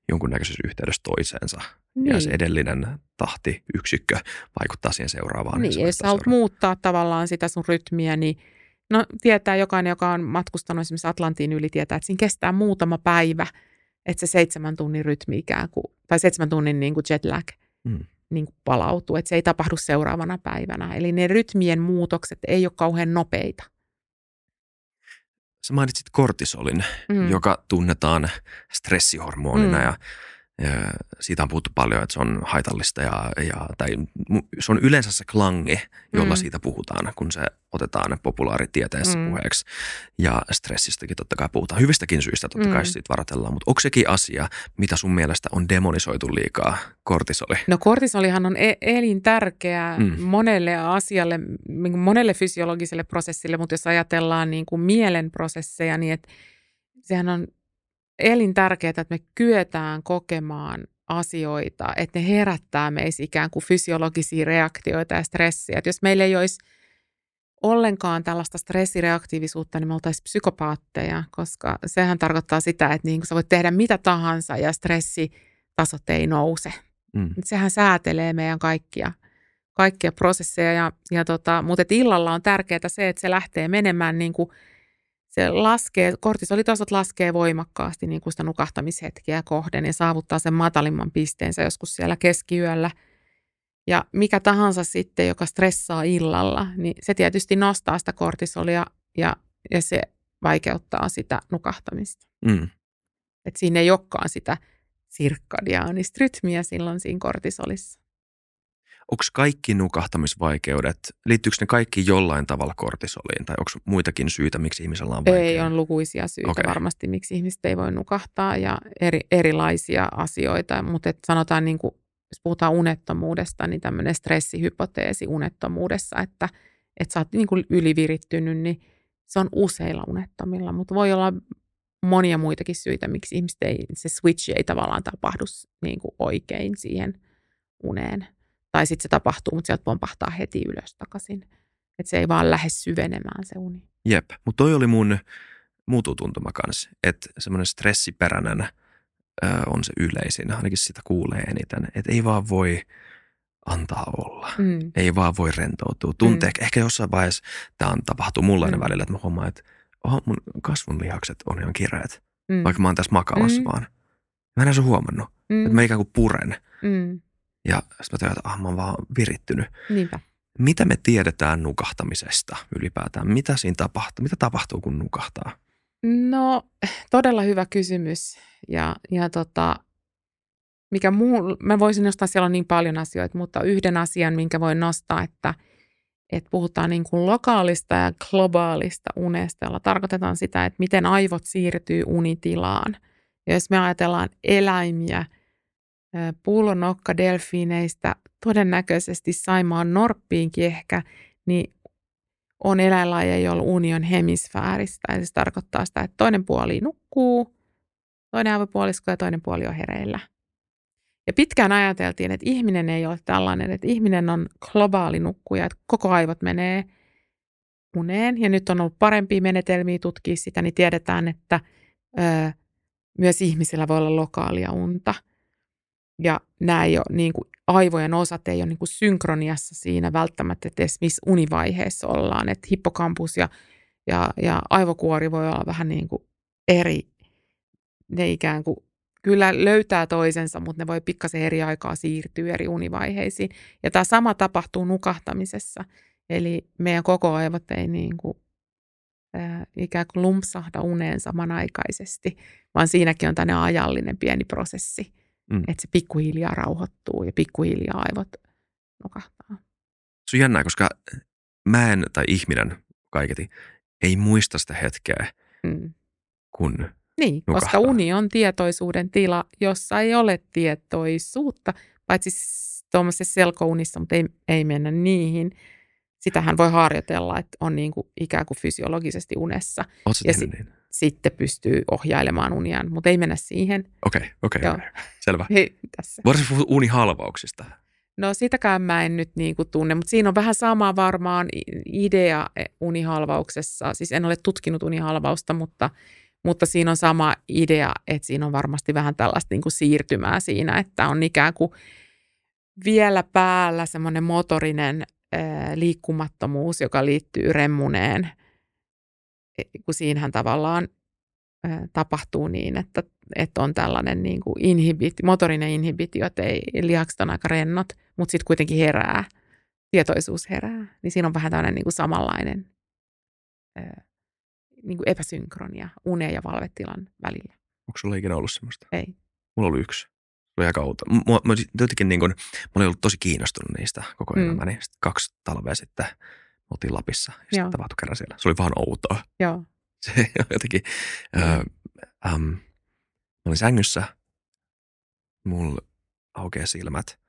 jonkunnäköisessä yhteydessä toiseensa. Niin. Ja se edellinen tahti, yksikkö vaikuttaa siihen seuraavaan. Niin, jos haluat muuttaa tavallaan sitä sun rytmiä, niin – No tietää jokainen, joka on matkustanut esimerkiksi Atlantiin yli, tietää, että siinä kestää muutama päivä, että se seitsemän tunnin rytmi ikään kuin, tai seitsemän tunnin niin kuin jet lag mm. niin kuin palautuu, että se ei tapahdu seuraavana päivänä. Eli ne rytmien muutokset ei ole kauhean nopeita. Sä mainitsit kortisolin, mm. joka tunnetaan stressihormonina mm. ja siitä on puhuttu paljon, että se on haitallista ja, ja tai se on yleensä se klangi, jolla mm. siitä puhutaan, kun se otetaan populaaritieteessä mm. puheeksi. Ja stressistäkin totta kai puhutaan. Hyvistäkin syistä totta kai mm. siitä varoitellaan, mutta onko sekin asia, mitä sun mielestä on demonisoitu liikaa, kortisoli? No kortisolihan on e- elintärkeä mm. monelle asialle, niin monelle fysiologiselle prosessille, mutta jos ajatellaan niin kuin mielen prosesseja, niin että sehän on elintärkeää, että me kyetään kokemaan asioita, että ne herättää meissä ikään kuin fysiologisia reaktioita ja stressiä. Että jos meillä ei olisi ollenkaan tällaista stressireaktiivisuutta, niin me oltaisiin psykopaatteja, koska sehän tarkoittaa sitä, että niin sä voit tehdä mitä tahansa ja stressitasot ei nouse. Mm. Sehän säätelee meidän kaikkia, kaikkia prosesseja, ja, ja tota, mutta illalla on tärkeää se, että se lähtee menemään niin kuin – se laskee, kortisolitasot laskee voimakkaasti niin kuin sitä nukahtamishetkiä kohden ja saavuttaa sen matalimman pisteensä joskus siellä keskiyöllä. Ja mikä tahansa sitten, joka stressaa illalla, niin se tietysti nostaa sitä kortisolia ja, ja se vaikeuttaa sitä nukahtamista. Mm. Et siinä ei olekaan sitä sirkkadiaanista rytmiä silloin siinä kortisolissa onko kaikki nukahtamisvaikeudet, liittyykö ne kaikki jollain tavalla kortisoliin tai onko muitakin syitä, miksi ihmisellä on vaikeaa? Ei, on lukuisia syitä okay. varmasti, miksi ihmiset ei voi nukahtaa ja eri, erilaisia asioita, mutta et sanotaan niin kuin, jos puhutaan unettomuudesta, niin tämmöinen stressihypoteesi unettomuudessa, että, että sä oot niin kuin ylivirittynyt, niin se on useilla unettomilla, mutta voi olla monia muitakin syitä, miksi ihmiset ei, se switch ei tavallaan tapahdu niin kuin oikein siihen uneen. Tai sitten se tapahtuu, mutta sieltä pompahtaa heti ylös takaisin. Että se ei vaan lähde syvenemään se uni. Jep, mutta toi oli mun muututuntuma kanssa, että semmoinen stressiperäinen ö, on se yleisin, ainakin sitä kuulee eniten, että ei vaan voi antaa olla. Mm. Ei vaan voi rentoutua. Tuntee, mm. ehkä jossain vaiheessa tämä on tapahtuu mulle aina Mm. välillä, että mä huomaan, että oho, mun kasvunlihakset on ihan kireät, Mm. vaikka mä oon tässä makavassa Mm. vaan. Mä en edes huomannut, mm. että mä ikään kuin puren mm. Ja sitten mä tajuan, että ah, mä oon vaan virittynyt. Niinpä. Mitä me tiedetään nukahtamisesta ylipäätään? Mitä siinä tapahtuu? Mitä tapahtuu, kun nukahtaa? No, todella hyvä kysymys. Ja, ja tota, mikä muu, mä voisin nostaa, siellä on niin paljon asioita, mutta yhden asian, minkä voin nostaa, että, että puhutaan niin kuin lokaalista ja globaalista unesta, jolla tarkoitetaan sitä, että miten aivot siirtyy unitilaan. Ja jos me ajatellaan eläimiä, ö, pullonokka delfiineistä, todennäköisesti Saimaan norppiinkin ehkä, niin on eläinlajeja, joilla uni on hemisfääristä. Eli se tarkoittaa sitä, että toinen puoli nukkuu, toinen aivopuolisko ja toinen puoli on hereillä. Ja pitkään ajateltiin, että ihminen ei ole tällainen, että ihminen on globaali nukkuja, että koko aivot menee uneen. Ja nyt on ollut parempia menetelmiä tutkia sitä, niin tiedetään, että ö, myös ihmisillä voi olla lokaalia unta. Ja nämä ei ole, niin kuin, aivojen osat ei ole niin kuin synkroniassa siinä välttämättä, että edes missä univaiheessa ollaan. Että hippokampus ja, ja, ja aivokuori voi olla vähän niin kuin eri, ne ikään kuin kyllä löytää toisensa, mutta ne voi pikkasen eri aikaa siirtyä eri univaiheisiin. Ja tämä sama tapahtuu nukahtamisessa. Eli meidän koko aivot ei niin kuin, äh, ikään kuin lumpsahda uneen samanaikaisesti, vaan siinäkin on tämmöinen ajallinen pieni prosessi, Mm. että se pikkuhiljaa rauhoittuu ja pikkuhiljaa aivot nukahtaa. Se on jännää, koska mä en, tai ihminen kaiketi, ei muista sitä hetkeä, Mm. kun Niin, koska Nukahtaa. uni on tietoisuuden tila, jossa ei ole tietoisuutta, paitsi tuommoisessa selkounissa, mutta ei, ei mennä niihin. Sitähän voi harjoitella, että on niin kuin ikään kuin fysiologisesti unessa. sä Ja tehnyt niin? Sitten pystyy ohjailemaan uniaan, mutta ei mennä siihen. Okei, okei, Joo. okei. Selvä. Hei, tässä. Puhua unihalvauksista. No sitäkään mä en nyt niin kuin tunne, mutta siinä on vähän sama varmaan idea e, unihalvauksessa. Siis en ole tutkinut unihalvausta, mutta, mutta siinä on sama idea, että siinä on varmasti vähän tällaista niin kuin siirtymää siinä, että on ikään kuin vielä päällä semmoinen motorinen ää, liikkumattomuus, joka liittyy remmuneen, E, kun siinähän tavallaan tapahtuu niin, että, että on tällainen niin kuin inhibit, motorinen inhibitio, että ei, lihakset on aika rennot, mutta sitten kuitenkin herää, tietoisuus herää. Niin siinä on vähän tämmöinen niin kuin samanlainen niin kuin epäsynkronia unen ja valvetilan välillä. Onko sulla ikinä ollut semmoista? Ei. Mulla oli yksi. Se oli aika outo. Mua, mä, jotenkin niin kuin, mä olin ollut tosi kiinnostunut niistä koko Mm. elämäni. Sitten kaksi talvea sitten oltiin Lapissa ja sitten tapahtui kerran siellä. Se oli vaan outoa. Joo. Se jotenkin, Mm. ö, äm, mä olin sängyssä, mulla aukeaa silmät,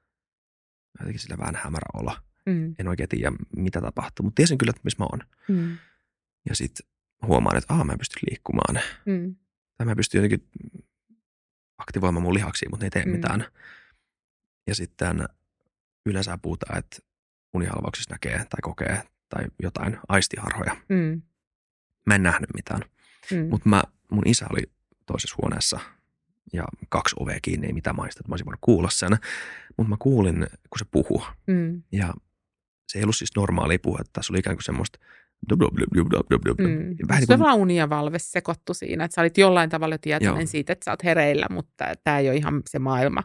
jotenkin sillä vähän hämärä olo. Mm. En oikein tiedä, mitä tapahtuu, mutta tiesin kyllä, että missä mä oon. Mm. Ja sitten huomaan, että aah, mä en pysty liikkumaan. Mm. Tai mä pystyn jotenkin aktivoimaan mun lihaksia, mutta ne ei tee Mm. mitään. Ja sitten yleensä puhutaan, että unihalvauksissa näkee tai kokee tai jotain aistiharhoja. Mm. Mä en nähnyt mitään. Mm. Mutta mä, mun isä oli toisessa huoneessa ja kaksi ovea kiinni, ei mitään maista, että mä olisin voinut kuulla sen. Mutta mä kuulin, kun se puhui. Mm. Ja se ei ollut siis normaalia puhetta, se oli ikään kuin semmoista dub, dub, dub, dub, dub, dub, dub. Mm. Vähän niin kuin, ja valve sekoittu siinä, että sä olit jollain tavalla jo tietoinen Joo. siitä, että sä oot hereillä, mutta tämä ei ole ihan se maailma,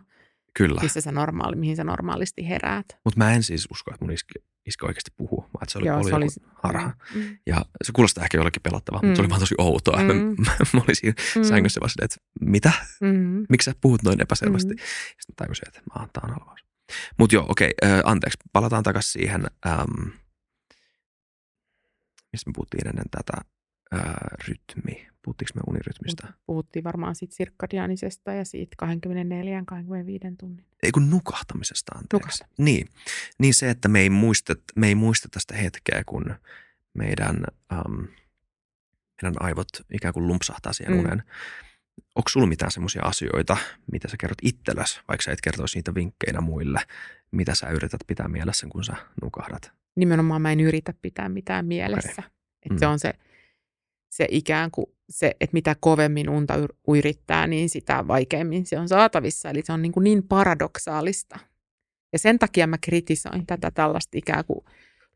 kyllä. missä sä normaali, mihin sä normaalisti heräät. Mutta mä en siis usko, että mun iski, iski oikeasti puhuu, vaan se oli, Joo, oli, se oli- harha. Mm. Ja se kuulostaa ehkä jollekin pelottavaa, mutta se oli Mm. vaan tosi outoa. Mä, Mm. mä, mä olin siinä Mm. sängyssä vaan että mitä? Mm. Miksi sä puhut noin epäselvästi? Mm. Sitten tajusin, että mä on halvaus. Mutta joo, okei, äh, anteeksi. Palataan takaisin siihen, ähm, mistä me puhuttiin ennen tätä äh, rytmi. Puhuttiinko me unirytmistä? Puhuttiin varmaan siitä sirkkadianisesta ja siitä 24-25 tunnin. Ei kun nukahtamisesta, anteeksi. Nukahtamisesta. Niin. niin se, että me ei, muistet, me ei muista tästä hetkeä, kun meidän, ähm, meidän aivot ikään kuin lumpsahtaa siihen Mm. uneen. Onko sulla mitään semmoisia asioita, mitä sä kerrot itsellesi, vaikka sä et kertoisi niitä vinkkeinä muille, mitä sä yrität pitää mielessä, kun sä nukahdat? Nimenomaan mä en yritä pitää mitään mielessä. Okay. Mm. Se on se, se ikään kuin se, että mitä kovemmin unta yrittää, niin sitä vaikeammin se on saatavissa. Eli se on niin, kuin niin paradoksaalista. Ja sen takia mä kritisoin tätä tällaista ikään kuin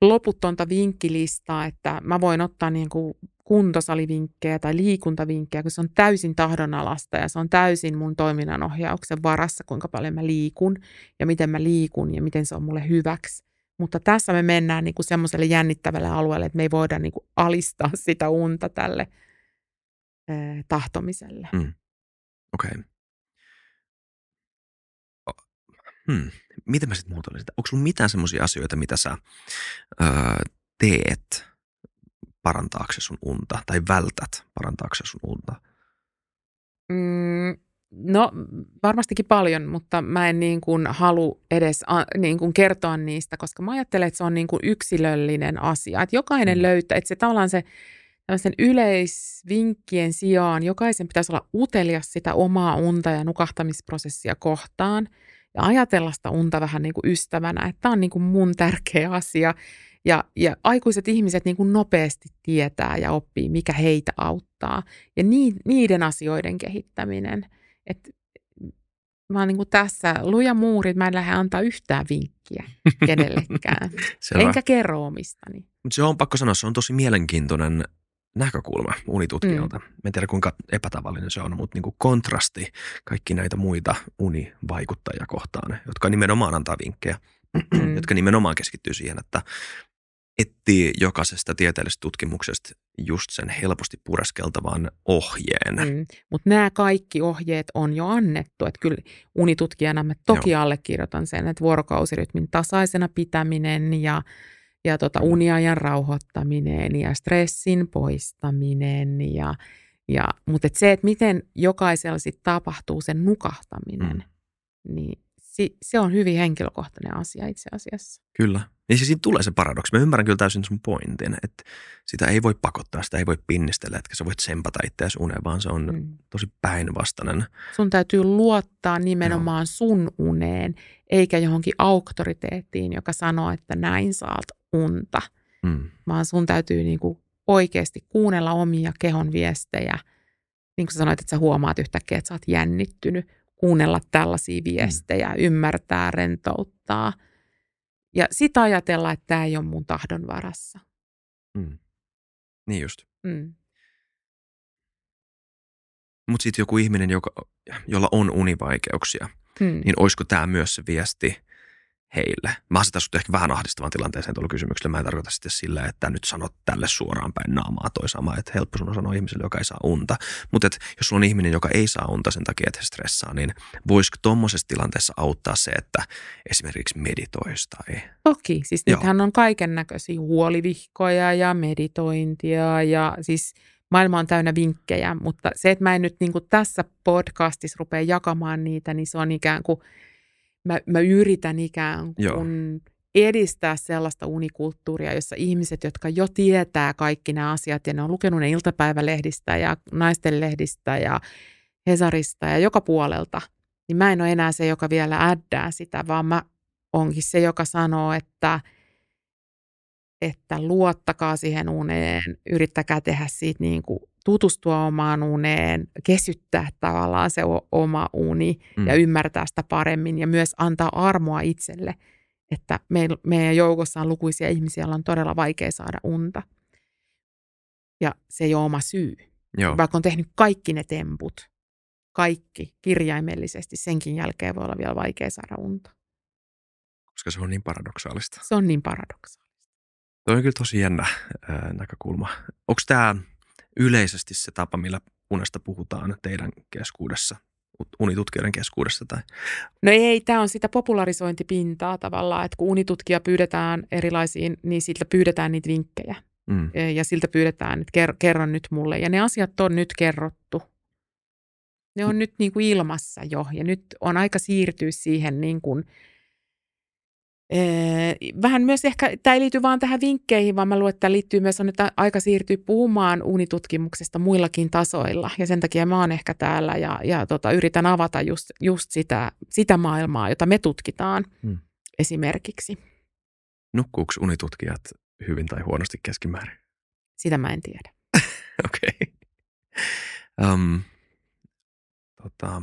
loputtonta vinkkilistaa, että mä voin ottaa niin kuin kuntosalivinkkejä tai liikuntavinkkejä, kun se on täysin tahdonalasta ja se on täysin mun toiminnanohjauksen varassa, kuinka paljon mä liikun ja miten mä liikun ja miten se on mulle hyväksi. Mutta tässä me mennään niin kuin semmoiselle jännittävälle alueelle, että me ei voida niin kuin alistaa sitä unta tälle eh, tahtomiselle. Mm. Okei. Okay. Hmm. Miten mä sitten muotoilen sitä? Onko sulla mitään semmoisia asioita, mitä sä öö, teet parantaaksesi sun unta tai vältät parantaaksesi sun unta? Mm, no varmastikin paljon, mutta mä en niin kuin halu edes a, niin kuin kertoa niistä, koska mä ajattelen, että se on niin kuin yksilöllinen asia. Että jokainen mm. löytää, että se tavallaan se tällaisen yleisvinkkien sijaan jokaisen pitäisi olla utelias sitä omaa unta ja nukahtamisprosessia kohtaan ja ajatella sitä unta vähän niin kuin ystävänä, että tämä on niin kuin mun tärkeä asia ja, ja aikuiset ihmiset niin kuin nopeasti tietää ja oppii, mikä heitä auttaa. Ja ni, niiden asioiden kehittäminen. Et mä oon niin kuin tässä luja muuri, mä en lähde antaa yhtään vinkkiä kenellekään. Enkä kerro omistani. Mutta se on pakko sanoa, se on tosi mielenkiintoinen näkökulma unitutkijalta. Mm. Mä en tiedä kuinka epätavallinen se on, mutta niin kuin kontrasti kaikki näitä muita univaikuttajia kohtaan, jotka nimenomaan antaa vinkkejä, mm. jotka nimenomaan keskittyy siihen, että etsii jokaisesta tieteellisestä tutkimuksesta just sen helposti pureskeltavan ohjeen. Mm. Mutta nämä kaikki ohjeet on jo annettu. Että kyllä unitutkijana mä toki Joo. allekirjoitan sen, että vuorokausirytmin tasaisena pitäminen ja, ja tota uniajan rauhoittaminen ja stressin poistaminen. Ja, ja, mutta et se, että miten jokaisella sitten tapahtuu sen nukahtaminen, mm. niin se on hyvin henkilökohtainen asia itse asiassa. Kyllä. Niin siis siinä tulee se paradoksi. Mä ymmärrän kyllä täysin sun pointin, että sitä ei voi pakottaa, sitä ei voi pinnistellä, että sä voit sempata itseäsi uneen, vaan se on mm. tosi päinvastainen. Sun täytyy luottaa nimenomaan Joo. sun uneen, eikä johonkin auktoriteettiin, joka sanoo, että näin saat unta. Mm. Vaan sun täytyy niinku oikeasti kuunnella omia kehon viestejä. Niin kuin sä sanoit, että sä huomaat yhtäkkiä, että sä oot jännittynyt. Kuunnella tällaisia mm. viestejä, mm. ymmärtää, rentouttaa – ja sitä ajatella, että tämä ei ole mun tahdon varassa. Mm. Niin just. Mm. Mutta sitten joku ihminen, joka, jolla on univaikeuksia, mm. niin olisiko tämä myös se viesti heille? Mä asetan sut ehkä vähän ahdistavan tilanteeseen tuolla kysymyksellä. Mä en tarkoita sitten sillä, että nyt sanot tälle suoraan päin naamaa toi sama, että helppo sun on sanoa ihmiselle, joka ei saa unta. Mutta jos sulla on ihminen, joka ei saa unta sen takia, että he stressaa, niin voisiko tuommoisessa tilanteessa auttaa se, että esimerkiksi meditoisi tai... Toki, siis nythän on kaiken näköisiä huolivihkoja ja meditointia ja siis maailma on täynnä vinkkejä, mutta se, että mä en nyt niin tässä podcastissa rupea jakamaan niitä, niin se on ikään kuin – mä, mä yritän ikään kuin edistää sellaista unikulttuuria, jossa ihmiset, jotka jo tietää kaikki nämä asiat ja ne on lukenut ne iltapäivälehdistä ja naisten lehdistä ja Hesarista ja joka puolelta, niin mä en ole enää se, joka vielä äddää sitä, vaan mä onkin se, joka sanoo, että, että luottakaa siihen uneen, yrittäkää tehdä siitä niin kuin tutustua omaan uneen, kesyttää tavallaan se oma uni mm. ja ymmärtää sitä paremmin ja myös antaa armoa itselle, että me, meidän joukossa on lukuisia ihmisiä, joilla on todella vaikea saada unta. Ja se ei ole oma syy. Joo. Vaikka on tehnyt kaikki ne temput, kaikki kirjaimellisesti, senkin jälkeen voi olla vielä vaikea saada unta. Koska se on niin paradoksaalista. Se on niin paradoksaalista. Tuo on kyllä tosi jännä ää, näkökulma. Onko tämä yleisesti se tapa, millä unesta puhutaan teidän keskuudessa, unitutkijoiden keskuudessa? Tai? No ei, tämä on sitä popularisointipintaa tavallaan, että kun unitutkija pyydetään erilaisiin, niin siltä pyydetään niitä vinkkejä. Mm. Ja siltä pyydetään, että kerro nyt mulle. Ja ne asiat on nyt kerrottu. Ne on mm. nyt niin kuin ilmassa jo. Ja nyt on aika siirtyä siihen niin kuin – Vähän myös ehkä, tämä ei liity vaan tähän vinkkeihin, vaan mä luulen, että tämä liittyy myös on, että aika siirtyy puhumaan unitutkimuksesta muillakin tasoilla. Ja sen takia mä oon ehkä täällä ja, ja tota, yritän avata just, just sitä, sitä maailmaa, jota me tutkitaan hmm. esimerkiksi. Nukkuuko unitutkijat hyvin tai huonosti keskimäärin? Sitä mä en tiedä. Okei. Okay. Um, tota,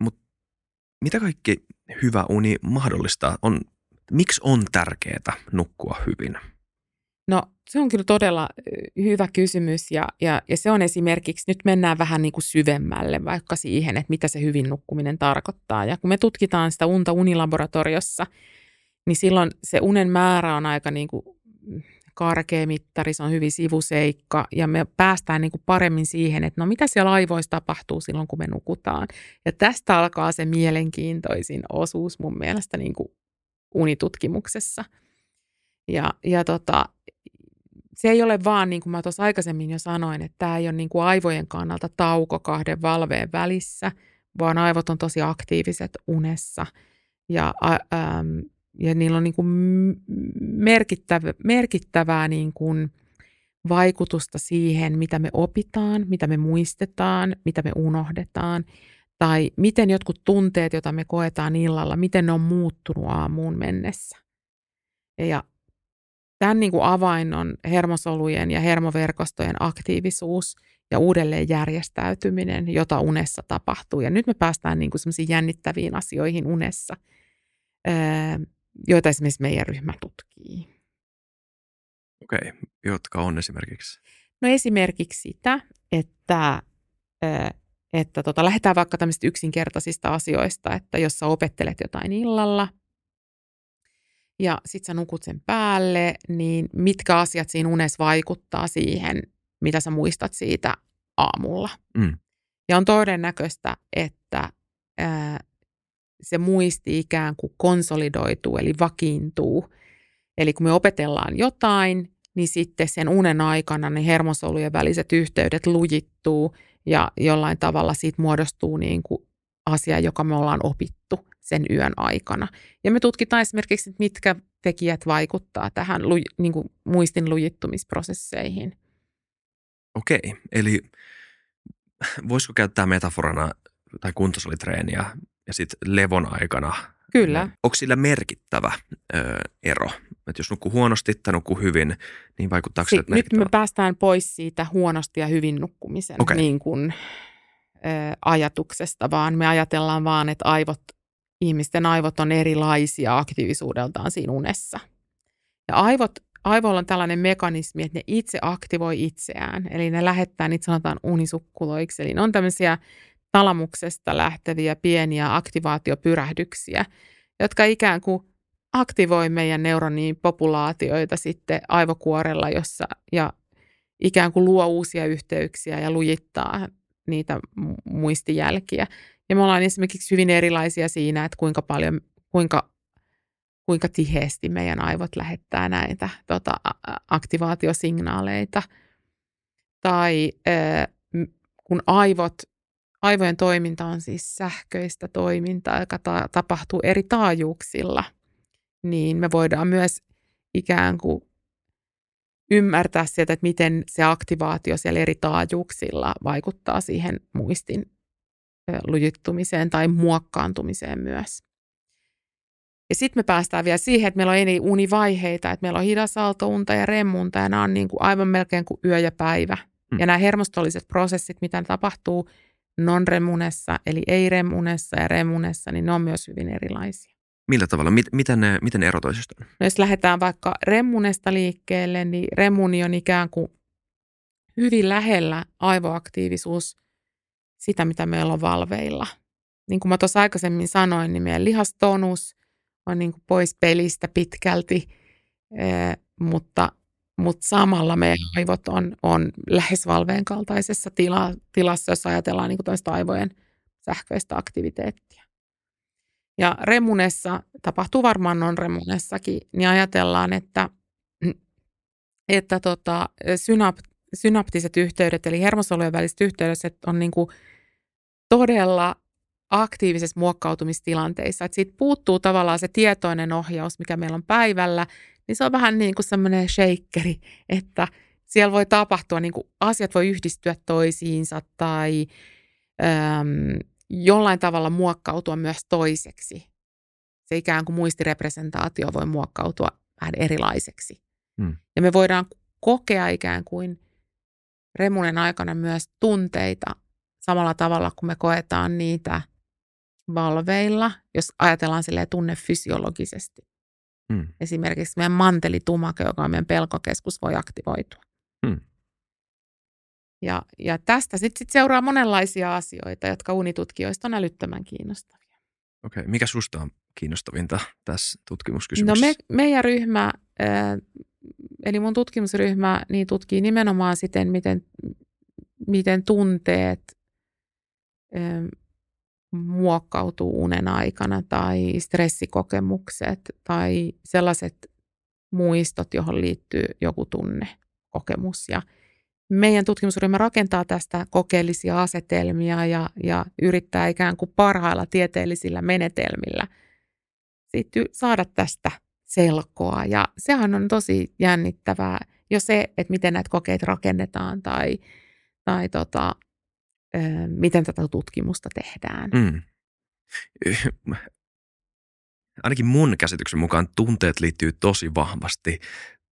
mut mitä kaikki hyvä uni mahdollistaa? On, miksi on tärkeää nukkua hyvin? No se on kyllä todella hyvä kysymys ja, ja, ja se on esimerkiksi, nyt mennään vähän niin kuin syvemmälle vaikka siihen, että mitä se hyvin nukkuminen tarkoittaa. Ja kun me tutkitaan sitä unta unilaboratoriossa, niin silloin se unen määrä on aika niin kuin karkea mittari, se on hyvin sivuseikka ja me päästään niin kuin paremmin siihen, että no mitä siellä aivoissa tapahtuu silloin, kun me nukutaan. Ja tästä alkaa se mielenkiintoisin osuus mun mielestä niin kuin unitutkimuksessa. Ja, ja tota, se ei ole vaan, niin kuin mä tuossa aikaisemmin jo sanoin, että tämä ei ole niin kuin aivojen kannalta tauko kahden valveen välissä, vaan aivot on tosi aktiiviset unessa. Ja, ähm, ja niillä on niin kuin merkittävä, merkittävää niin kuin vaikutusta siihen, mitä me opitaan, mitä me muistetaan, mitä me unohdetaan, tai miten jotkut tunteet, joita me koetaan illalla, miten ne on muuttunut aamuun mennessä. Ja Tämän niin kuin avain on hermosolujen ja hermoverkostojen aktiivisuus ja uudelleen järjestäytyminen, jota unessa tapahtuu. Ja nyt me päästään niin kuin jännittäviin asioihin unessa, joita esimerkiksi meidän ryhmä tutkii. Okei, okay. jotka on esimerkiksi? No esimerkiksi sitä, että, että tota, lähdetään vaikka tämmöisistä yksinkertaisista asioista, että jos sä opettelet jotain illalla – ja sit sä nukut sen päälle, niin mitkä asiat siinä unessa vaikuttaa siihen, mitä sä muistat siitä aamulla. Mm. Ja on todennäköistä, että ää, se muisti ikään kuin konsolidoituu, eli vakiintuu. Eli kun me opetellaan jotain, niin sitten sen unen aikana ne hermosolujen väliset yhteydet lujittuu ja jollain tavalla siitä muodostuu niin kuin asia, joka me ollaan opittu sen yön aikana. Ja me tutkitaan esimerkiksi, mitkä tekijät vaikuttaa tähän niin kuin muistin lujittumisprosesseihin. Okei, eli voisiko käyttää metaforana tai kuntosalitreeniä ja sitten levon aikana? Kyllä. Onko sillä merkittävä ö, ero? Että jos nukkuu huonosti tai nukkuu hyvin, niin vaikuttaako si- Nyt me päästään pois siitä huonosti ja hyvin nukkumisen okay. niin kuin, ö, ajatuksesta, vaan me ajatellaan vaan, että aivot ihmisten aivot on erilaisia aktiivisuudeltaan siinä unessa. Ja aivot, aivoilla on tällainen mekanismi, että ne itse aktivoi itseään. Eli ne lähettää niitä sanotaan unisukkuloiksi. Eli ne on tämmöisiä talamuksesta lähteviä pieniä aktivaatiopyrähdyksiä, jotka ikään kuin aktivoi meidän neuronipopulaatioita sitten aivokuorella, jossa ja ikään kuin luo uusia yhteyksiä ja lujittaa niitä muistijälkiä. Ja me ollaan esimerkiksi hyvin erilaisia siinä, että kuinka paljon, kuinka, kuinka tiheesti meidän aivot lähettää näitä tota, aktivaatiosignaaleita. Tai kun aivot, aivojen toiminta on siis sähköistä toimintaa, joka ta- tapahtuu eri taajuuksilla, niin me voidaan myös ikään kuin ymmärtää sieltä, että miten se aktivaatio siellä eri taajuuksilla vaikuttaa siihen muistin lujittumiseen tai muokkaantumiseen myös. Ja sitten me päästään vielä siihen, että meillä on eri univaiheita, että meillä on hidasaltounta ja remmunta ja nämä on niin kuin aivan melkein kuin yö ja päivä. Mm. Ja nämä hermostolliset prosessit, mitä tapahtuu non-remunessa, eli ei-remunessa ja remunessa, niin ne on myös hyvin erilaisia. Millä tavalla? Miten ne, miten ne ero toisistaan? No jos lähdetään vaikka remunesta liikkeelle, niin remuni on ikään kuin hyvin lähellä aivoaktiivisuus sitä, mitä meillä on valveilla. Niin kuin mä tuossa aikaisemmin sanoin, niin meidän lihastonus on niin kuin pois pelistä pitkälti, mutta, mutta samalla meidän aivot on, on lähes valveen kaltaisessa tila, tilassa, jos ajatellaan niin kuin aivojen sähköistä aktiviteettia. Ja remunessa, tapahtuu varmaan non-remunessakin, niin ajatellaan, että, että tota, synapt, synaptiset yhteydet, eli hermosolujen väliset yhteydet on niin kuin todella aktiivisessa muokkautumistilanteissa. Että siitä puuttuu tavallaan se tietoinen ohjaus, mikä meillä on päivällä, niin se on vähän niin kuin semmoinen shakeri, että siellä voi tapahtua, niin kuin asiat voi yhdistyä toisiinsa tai äm, jollain tavalla muokkautua myös toiseksi. Se ikään kuin muistirepresentaatio voi muokkautua vähän erilaiseksi. Hmm. Ja me voidaan kokea ikään kuin remunen aikana myös tunteita samalla tavalla, kuin me koetaan niitä valveilla, jos ajatellaan sille tunne Hmm. Esimerkiksi meidän mantelitumake, joka on meidän pelkokeskus, voi aktivoitua. Hmm. Ja, ja tästä sitten sit seuraa monenlaisia asioita, jotka unitutkijoista on älyttömän kiinnostavia. Okei, okay. mikä susta on kiinnostavinta tässä tutkimuskysymyksessä? No me, meidän ryhmä, eli mun tutkimusryhmä, niin tutkii nimenomaan siten, miten, miten tunteet muokkautuu unen aikana tai stressikokemukset tai sellaiset muistot, johon liittyy joku tunnekokemus. Ja meidän tutkimusryhmä rakentaa tästä kokeellisia asetelmia ja, ja yrittää ikään kuin parhailla tieteellisillä menetelmillä sitten saada tästä selkoa. Ja sehän on tosi jännittävää jo se, että miten näitä kokeita rakennetaan tai, tai tota, miten tätä tutkimusta tehdään. Mm. Ainakin mun käsityksen mukaan tunteet liittyy tosi vahvasti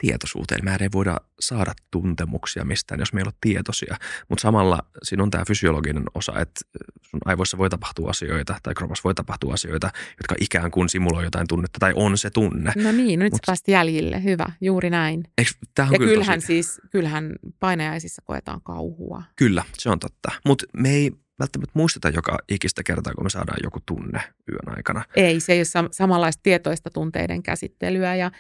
tietoisuuteen. Mehän ei voida saada tuntemuksia mistään, jos meillä on tietoisia. Mutta samalla siinä on tämä fysiologinen osa, että sun aivoissa voi tapahtua asioita tai kropassa voi tapahtua asioita, jotka ikään kuin simuloi jotain tunnetta tai on se tunne. No niin, no nyt Mut, päästi jäljille. Hyvä, juuri näin. Eikö, ja kyllä kyllähän tosi... siis, kyllähän painajaisissa koetaan kauhua. Kyllä, se on totta. Mutta me ei välttämättä muisteta joka ikistä kertaa, kun me saadaan joku tunne yön aikana. Ei, se ei ole samanlaista tietoista tunteiden käsittelyä ja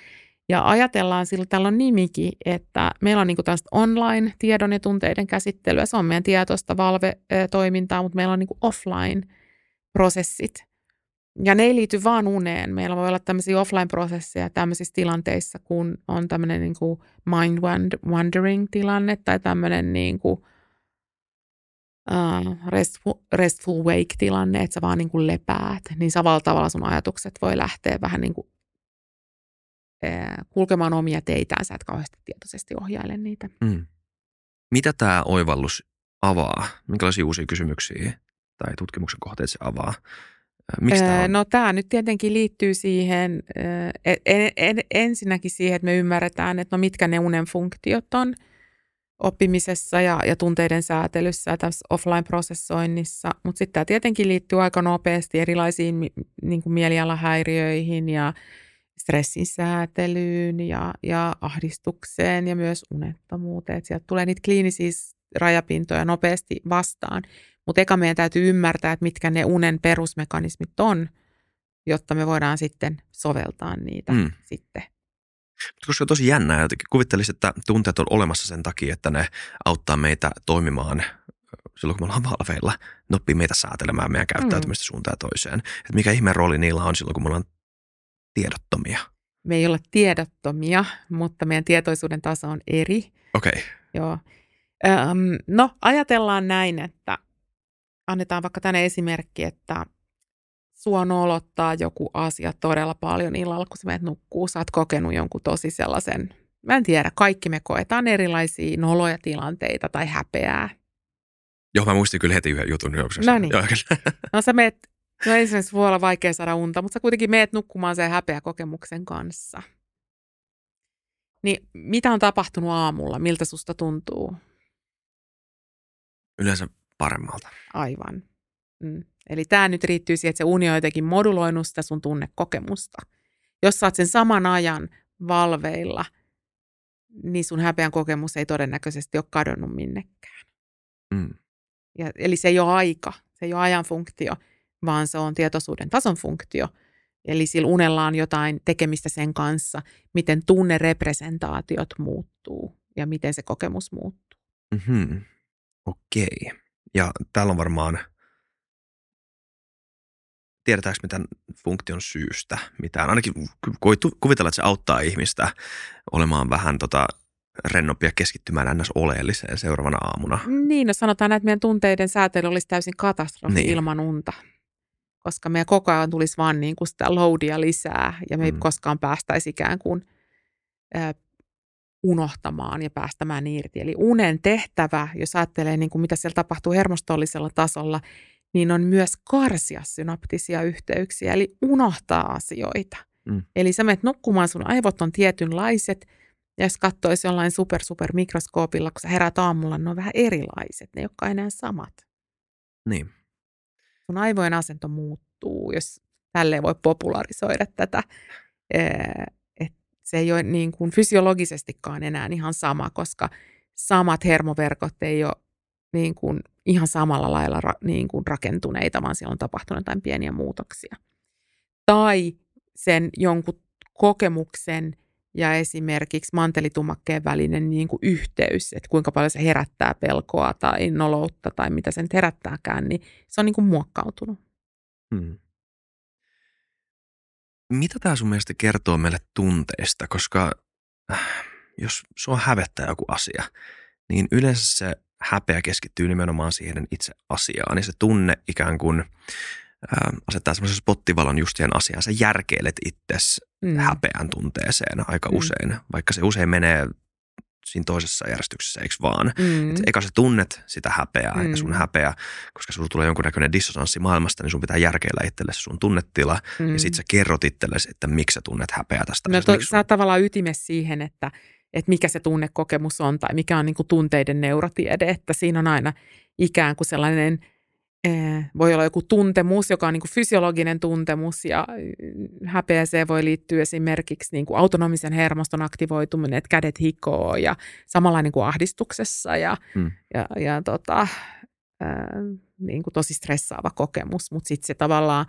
ja ajatellaan sillä, täällä on nimikin, että meillä on niin tällaista online-tiedon ja tunteiden käsittelyä. Se on meidän tietoista valve-toimintaa, mutta meillä on niin offline-prosessit. Ja ne ei liity vaan uneen. Meillä voi olla tämmöisiä offline-prosesseja tämmöisissä tilanteissa, kun on tämmöinen niin mind wandering-tilanne tai tämmöinen niin kuin, uh, restful, restful wake-tilanne, että sä vaan niin kuin lepäät. Niin samalla tavalla sun ajatukset voi lähteä vähän niin kuin kulkemaan omia teitään, sä et kauheasti tietoisesti ohjaile niitä. Mm. Mitä tämä oivallus avaa? Minkälaisia uusia kysymyksiä tai tutkimuksen kohteita se avaa? Miksi tämä on? No tämä nyt tietenkin liittyy siihen, en, en, ensinnäkin siihen, että me ymmärretään, että no mitkä ne unen funktiot on oppimisessa ja, ja tunteiden säätelyssä ja tässä offline-prosessoinnissa. Mutta sitten tämä tietenkin liittyy aika nopeasti erilaisiin niin kuin mielialahäiriöihin ja stressin säätelyyn ja, ja ahdistukseen ja myös unettomuuteen. Että sieltä tulee niitä kliinisiä rajapintoja nopeasti vastaan. Mutta eka meidän täytyy ymmärtää, että mitkä ne unen perusmekanismit on, jotta me voidaan sitten soveltaa niitä mm. sitten. Koska on tosi jännää, että kuvittelisin, että tunteet on olemassa sen takia, että ne auttaa meitä toimimaan silloin, kun me ollaan valveilla. Ne oppii meitä säätelemään meidän käyttäytymistä mm. suuntaan toiseen. Että mikä ihmeen rooli niillä on silloin, kun me ollaan tiedottomia? Me ei olla tiedottomia, mutta meidän tietoisuuden taso on eri. Okei. Okay. Joo. Öm, no, ajatellaan näin, että annetaan vaikka tänne esimerkki, että sua nolottaa joku asia todella paljon illalla, kun sä menet nukkuu. Sä oot kokenut jonkun tosi sellaisen, mä en tiedä, kaikki me koetaan erilaisia noloja tilanteita tai häpeää. Joo, mä muistin kyllä heti yhden jutun. No niin. No sä meet No ensinnäkin voi olla vaikea saada unta, mutta sä kuitenkin meet nukkumaan sen häpeä kokemuksen kanssa. Niin mitä on tapahtunut aamulla? Miltä susta tuntuu? Yleensä paremmalta. Aivan. Mm. Eli tämä nyt riittyy siihen, että se uni on jotenkin moduloinut sitä sun tunnekokemusta. Jos oot sen saman ajan valveilla, niin sun häpeän kokemus ei todennäköisesti ole kadonnut minnekään. Mm. Ja, eli se ei ole aika, se ei ole ajan funktio, vaan se on tietoisuuden tason funktio. Eli sillä unella on jotain tekemistä sen kanssa, miten tunnerepresentaatiot muuttuu ja miten se kokemus muuttuu. Mm-hmm. Okei. Okay. Ja täällä on varmaan, tiedetäänkö mitään funktion syystä mitään? Ainakin kuvitella, että se auttaa ihmistä olemaan vähän tota rennompia keskittymään ns. oleelliseen seuraavana aamuna. Niin, no sanotaan, että meidän tunteiden säätely olisi täysin katastrofi niin. ilman unta koska me koko ajan tulisi vaan niin kuin sitä loadia lisää ja me ei mm. koskaan päästäisi ikään kuin äh, unohtamaan ja päästämään irti. Eli unen tehtävä, jos ajattelee niin kuin mitä siellä tapahtuu hermostollisella tasolla, niin on myös karsia synaptisia yhteyksiä, eli unohtaa asioita. Mm. Eli sä menet nukkumaan, sun aivot on tietynlaiset, Ja jos katsoisi jollain super super mikroskoopilla, kun sä herät aamulla, ne on vähän erilaiset, ne ei olekaan enää samat. Niin. Sun aivojen asento muuttuu, jos tälleen voi popularisoida tätä. Et se ei ole niin kuin fysiologisestikaan enää ihan sama, koska samat hermoverkot ei ole niin kuin ihan samalla lailla ra, niin kuin rakentuneita, vaan siellä on tapahtunut jotain pieniä muutoksia. Tai sen jonkun kokemuksen ja esimerkiksi mantelitumakkeen välinen niin kuin yhteys, että kuinka paljon se herättää pelkoa tai noloutta tai mitä sen herättääkään, niin se on niin kuin muokkautunut. Hmm. Mitä tämä sun mielestä kertoo meille tunteista, koska äh, jos sua hävettää joku asia, niin yleensä se häpeä keskittyy nimenomaan siihen itse asiaan, niin se tunne ikään kuin äh, asettaa semmoisen spottivalon just siihen asiaan. Sä järkeilet itsesi mm. häpeän tunteeseen aika mm. usein, vaikka se usein menee siinä toisessa järjestyksessä, eikö vaan? Mm. Et eka sä tunnet sitä häpeää, mm. eikä sun häpeä, koska sulla tulee jonkunnäköinen dissonanssi maailmasta, niin sun pitää järkeillä itsellesi sun tunnetila, mm. ja sit sä kerrot itsellesi, että miksi sä tunnet häpeää tästä. No to, sä oot tavallaan ytimessä siihen, että, että mikä se tunnekokemus on, tai mikä on niin kuin tunteiden neurotiede, että siinä on aina ikään kuin sellainen – voi olla joku tuntemus, joka on niin kuin fysiologinen tuntemus ja mm, häpeäseen voi liittyä esimerkiksi niin kuin autonomisen hermoston aktivoituminen, että kädet hikoo ja samalla niin kuin ahdistuksessa ja, hmm. ja, ja tota, ää, niin kuin tosi stressaava kokemus, mutta sitten se tavallaan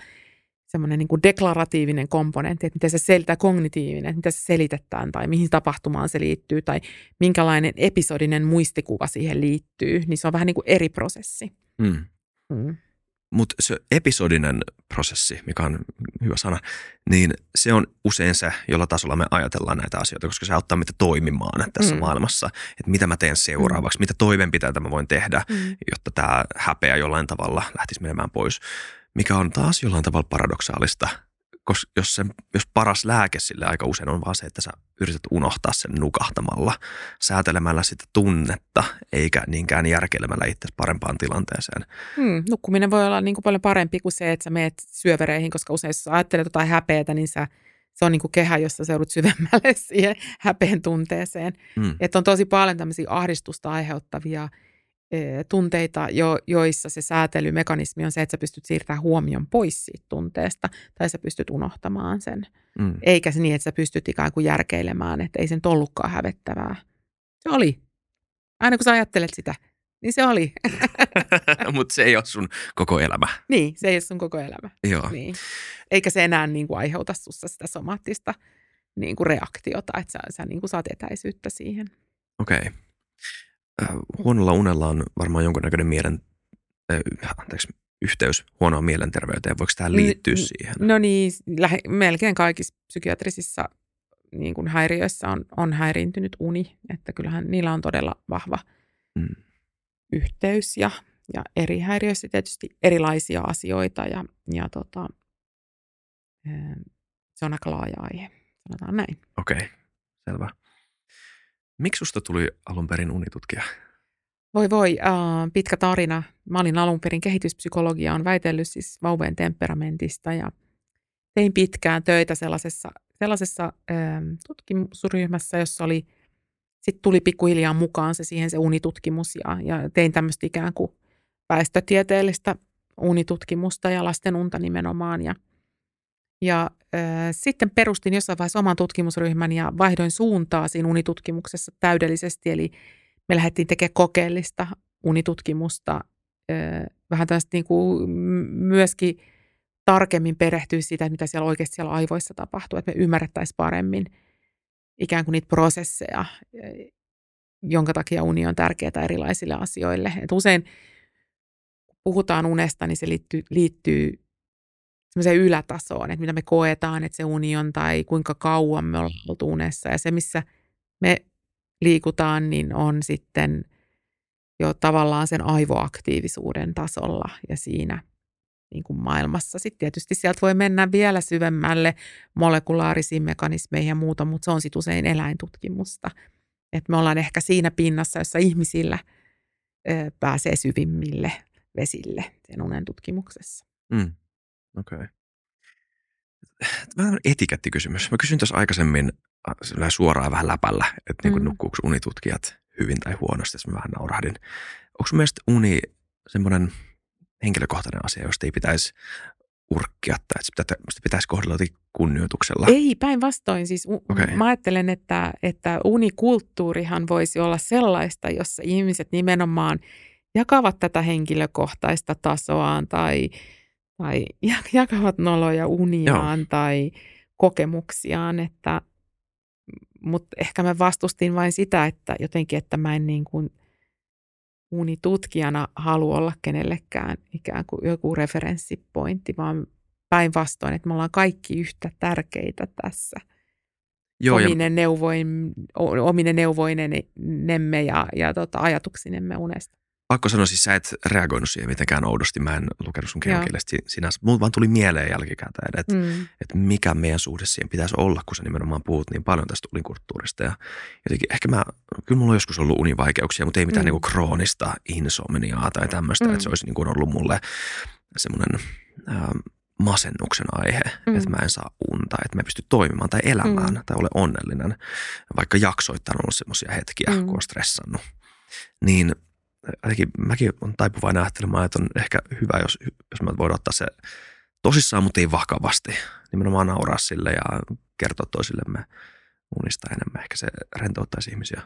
semmoinen niin kuin deklaratiivinen komponentti, että miten se selitää kognitiivinen, että miten se selitetään tai mihin tapahtumaan se liittyy tai minkälainen episodinen muistikuva siihen liittyy, niin se on vähän niin kuin eri prosessi. Hmm. Mm. Mutta se episodinen prosessi, mikä on hyvä sana, niin se on usein se, jolla tasolla me ajatellaan näitä asioita, koska se auttaa meitä toimimaan tässä mm. maailmassa. Että mitä mä teen seuraavaksi, mm. mitä toimenpiteitä mä voin tehdä, mm. jotta tämä häpeä jollain tavalla lähtisi menemään pois. Mikä on taas jollain tavalla paradoksaalista, koska jos, se, jos paras lääke sille aika usein on vaan se, että sä yrität unohtaa sen nukahtamalla, säätelemällä sitä tunnetta, eikä niinkään järkeilemällä itse parempaan tilanteeseen. Hmm, nukkuminen voi olla niin kuin paljon parempi kuin se, että sä meet syövereihin, koska usein jos ajattelet jotain häpeätä, niin sä, se on niin kuin kehä, jossa sä joudut syvemmälle siihen häpeen tunteeseen. Hmm. Että on tosi paljon tämmöisiä ahdistusta aiheuttavia – tunteita, jo, joissa se säätelymekanismi on se, että sä pystyt siirtämään huomion pois siitä tunteesta tai sä pystyt unohtamaan sen. Mm. Eikä se niin, että sä pystyt ikään kuin järkeilemään, että ei sen ollutkaan hävettävää. Se oli. Aina kun sä ajattelet sitä, niin se oli. Mutta se ei ole sun koko elämä. Niin, se ei ole sun koko elämä. Joo. Niin. Eikä se enää niin kuin aiheuta sussa sitä somaattista niin kuin reaktiota, että sä, sä niin kuin saat etäisyyttä siihen. Okei. Okay. Äh, huonolla unella on varmaan jonkunnäköinen mielen, äh, anteeksi, yhteys huonoon mielenterveyteen. Voiko tämä liittyä N- siihen? No niin, lähe, melkein kaikissa psykiatrisissa niin kuin häiriöissä on, on häiriintynyt uni, että kyllähän niillä on todella vahva mm. yhteys ja, ja eri häiriöissä tietysti erilaisia asioita ja, ja tota, se on aika laaja aihe, sanotaan näin. Okei, okay, selvä. Miksi susta tuli alun perin unitutkija? Voi voi, uh, pitkä tarina. Mä olin alun perin kehityspsykologia, on väitellyt siis vauvojen temperamentista ja tein pitkään töitä sellaisessa, sellaisessa uh, tutkimusryhmässä, jossa oli, sitten tuli pikkuhiljaa mukaan se siihen se unitutkimus ja, ja tein tämmöistä ikään kuin väestötieteellistä unitutkimusta ja lasten unta nimenomaan ja – ja äh, sitten perustin jossain vaiheessa oman tutkimusryhmän ja vaihdoin suuntaa siinä unitutkimuksessa täydellisesti. Eli me lähdettiin tekemään kokeellista unitutkimusta, äh, vähän tästä niin kuin myöskin tarkemmin perehtyä sitä, mitä siellä oikeasti siellä aivoissa tapahtuu, että me ymmärrettäisiin paremmin ikään kuin niitä prosesseja, jonka takia uni on tärkeää erilaisille asioille. Et usein puhutaan unesta, niin se liittyy, liittyy semmoiseen ylätasoon, että mitä me koetaan, että se uni on tai kuinka kauan me ollaan oltu unessa. Ja se, missä me liikutaan, niin on sitten jo tavallaan sen aivoaktiivisuuden tasolla ja siinä niin kuin maailmassa. Sitten tietysti sieltä voi mennä vielä syvemmälle molekulaarisiin mekanismeihin ja muuta, mutta se on sitten usein eläintutkimusta. Et me ollaan ehkä siinä pinnassa, jossa ihmisillä pääsee syvimmille vesille sen unen tutkimuksessa. Mm. Okei. Okay. Vähän etikettikysymys. Mä kysyin tässä aikaisemmin suoraan vähän läpällä, että niin Mm. nukkuuko unitutkijat hyvin tai huonosti, jos mä vähän naurahdin. Onko sun mielestä uni semmoinen henkilökohtainen asia, josta ei pitäisi urkkia tai että sitä pitäisi kohdella kunnioituksella? Ei, päinvastoin. Siis Okei. mä ajattelen, että, että unikulttuurihan voisi olla sellaista, jossa ihmiset nimenomaan jakavat tätä henkilökohtaista tasoaan tai, tai ja- jakavat noloja uniaan tai kokemuksiaan. Että, mutta ehkä mä vastustin vain sitä, että jotenkin, että mä en niin kuin unitutkijana halua olla kenellekään ikään kuin joku referenssipointti, vaan päinvastoin, että me ollaan kaikki yhtä tärkeitä tässä Joo, ja omine, neuvoin, omine neuvoinemme ja, ja tota, ajatuksinemme unesta. Pakko sanoa siis sä et reagoinut siihen mitenkään oudosti. Mä en lukenut sun kehokielestä si- sinänsä. Mulla vaan tuli mieleen jälkikäteen, että Mm. että mikä meidän suhde siihen pitäisi olla, kun sä nimenomaan puhut niin paljon tästä unikulttuurista. Ja jotenkin ehkä mä, kyllä mulla on joskus ollut univaikeuksia, mutta ei mitään Mm. mm. niin kroonista insomniaa tai tämmöistä, Mm. mm. että se olisi niin kuin ollut mulle semmoinen äh, masennuksen aihe, Mm. mm. että mä en saa unta, että mä en pysty toimimaan tai elämään Mm. tai ole onnellinen, vaikka jaksoittain on ollut semmoisia hetkiä, Mm. kun on stressannut. Niin jotenkin mäkin on taipuvainen ajattelemaan, että on ehkä hyvä, jos, jos mä voin ottaa se tosissaan, mutta ei vakavasti. Nimenomaan nauraa sille ja kertoa toisillemme unista enemmän. Ehkä se rentouttaisi ihmisiä.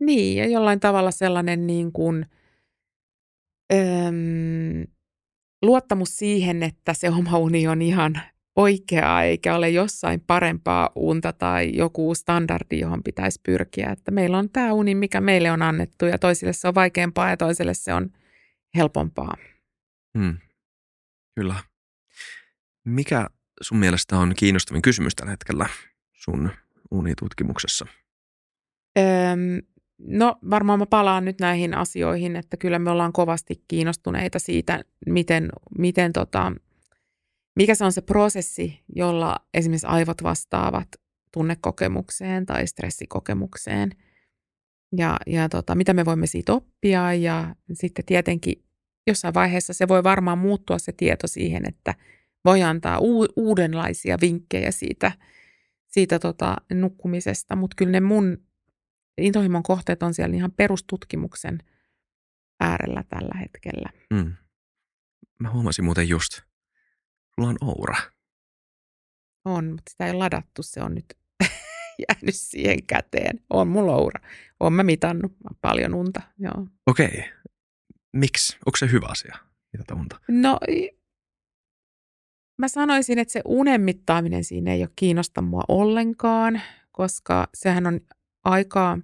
Niin, ja jollain tavalla sellainen niin kuin, öm, luottamus siihen, että se oma uni on ihan oikeaa, eikä ole jossain parempaa unta tai joku standardi, johon pitäisi pyrkiä. Että meillä on tämä uni, mikä meille on annettu, ja toisille se on vaikeampaa ja toiselle se on helpompaa. Hmm. Kyllä. Mikä sun mielestä on kiinnostavin kysymys tällä hetkellä sun unitutkimuksessa? Öm, no varmaan mä palaan nyt näihin asioihin, että kyllä me ollaan kovasti kiinnostuneita siitä, miten, miten tota, mikä se on se prosessi, jolla esimerkiksi aivot vastaavat tunnekokemukseen tai stressikokemukseen. Ja, ja tota, mitä me voimme siitä oppia ja sitten tietenkin jossain vaiheessa se voi varmaan muuttua se tieto siihen, että voi antaa u- uudenlaisia vinkkejä siitä, siitä tota, nukkumisesta, mutta kyllä ne mun intohimon kohteet on siellä ihan perustutkimuksen äärellä tällä hetkellä. Hmm. Mä huomasin muuten just, sulla on Oura. On, mutta sitä ei ladattu, se on nyt jäänyt siihen käteen. On mulla oura. On mä mitannut paljon unta, joo. Okei. Miksi? Onko se hyvä asia? Mitä unta? No, mä sanoisin, että se unen mittaaminen siinä ei ole kiinnosta mua ollenkaan, koska sehän on aika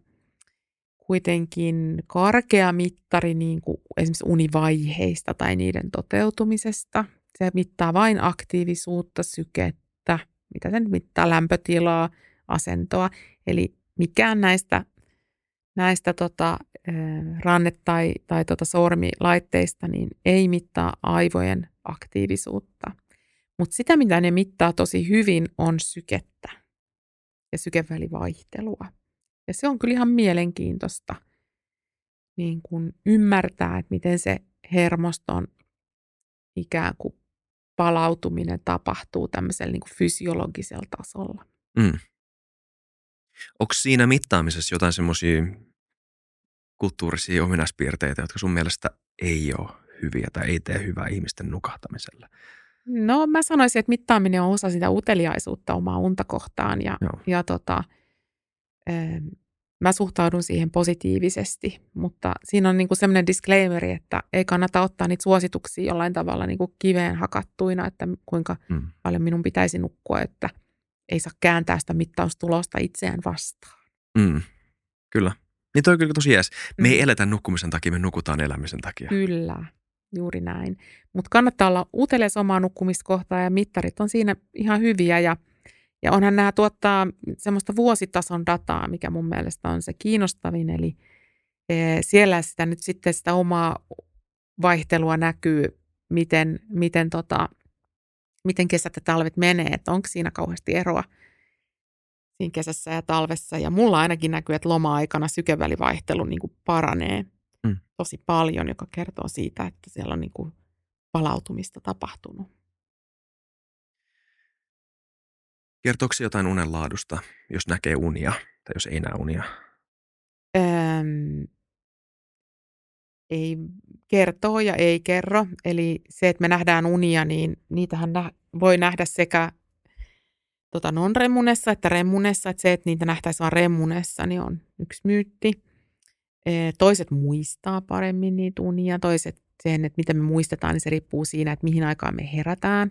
kuitenkin karkea mittari niin kuin esimerkiksi univaiheista tai niiden toteutumisesta. Se mittaa vain aktiivisuutta, sykettä, mitä se nyt mittaa, lämpötilaa, asentoa. Eli mikään näistä, näistä tota, ranne- tai, tai tota sormilaitteista niin ei mittaa aivojen aktiivisuutta. Mutta sitä, mitä ne mittaa tosi hyvin, on sykettä ja sykevälivaihtelua. Ja se on kyllä ihan mielenkiintoista niin kun ymmärtää, että miten se hermoston ikään kuin palautuminen tapahtuu tämmöisellä niin kuin fysiologisella tasolla. Mm. Onko siinä mittaamisessa jotain semmoisia kulttuurisia ominaispiirteitä, jotka sun mielestä ei ole hyviä tai ei tee hyvää ihmisten nukahtamiselle? No mä sanoisin, että mittaaminen on osa sitä uteliaisuutta omaa unta kohtaan ja, Joo. ja tota, mä suhtaudun siihen positiivisesti, mutta siinä on niinku semmoinen disclaimeri, että ei kannata ottaa niitä suosituksia jollain tavalla niinku kiveen hakattuina, että kuinka Mm. paljon minun pitäisi nukkua, että ei saa kääntää sitä mittaustulosta itseään vastaan. Mm. Kyllä. Niin toi on kyllä tosi jees. Me ei Mm. eletä nukkumisen takia, me nukutaan elämisen takia. Kyllä, juuri näin. Mutta kannattaa olla utelias omaa nukkumista kohtaan ja mittarit on siinä ihan hyviä ja, ja onhan nämä tuottaa semmoista vuositason dataa, mikä mun mielestä on se kiinnostavin. Eli eh, siellä sitä nyt sitten sitä omaa vaihtelua näkyy, miten, miten, tota, miten kesät ja talvet menee, että onko siinä kauheasti eroa siinä kesässä ja talvessa. Ja mulla ainakin näkyy, että loma-aikana sykevälivaihtelu niin kuin paranee Mm. tosi paljon, joka kertoo siitä, että siellä on niin kuin palautumista tapahtunut. Kertooko se jotain unen laadusta, jos näkee unia tai jos ei näe unia? Öm, ei kertoo ja ei kerro. Eli se, että me nähdään unia, niin niitähän nä- voi nähdä sekä tota non-remmunessa että remmunessa. Että se, että niitä nähtäisiin vain remmunessa, niin on yksi myytti. Toiset muistaa paremmin niitä unia, toiset sen, että miten me muistetaan, niin se riippuu siinä, että mihin aikaan me herätään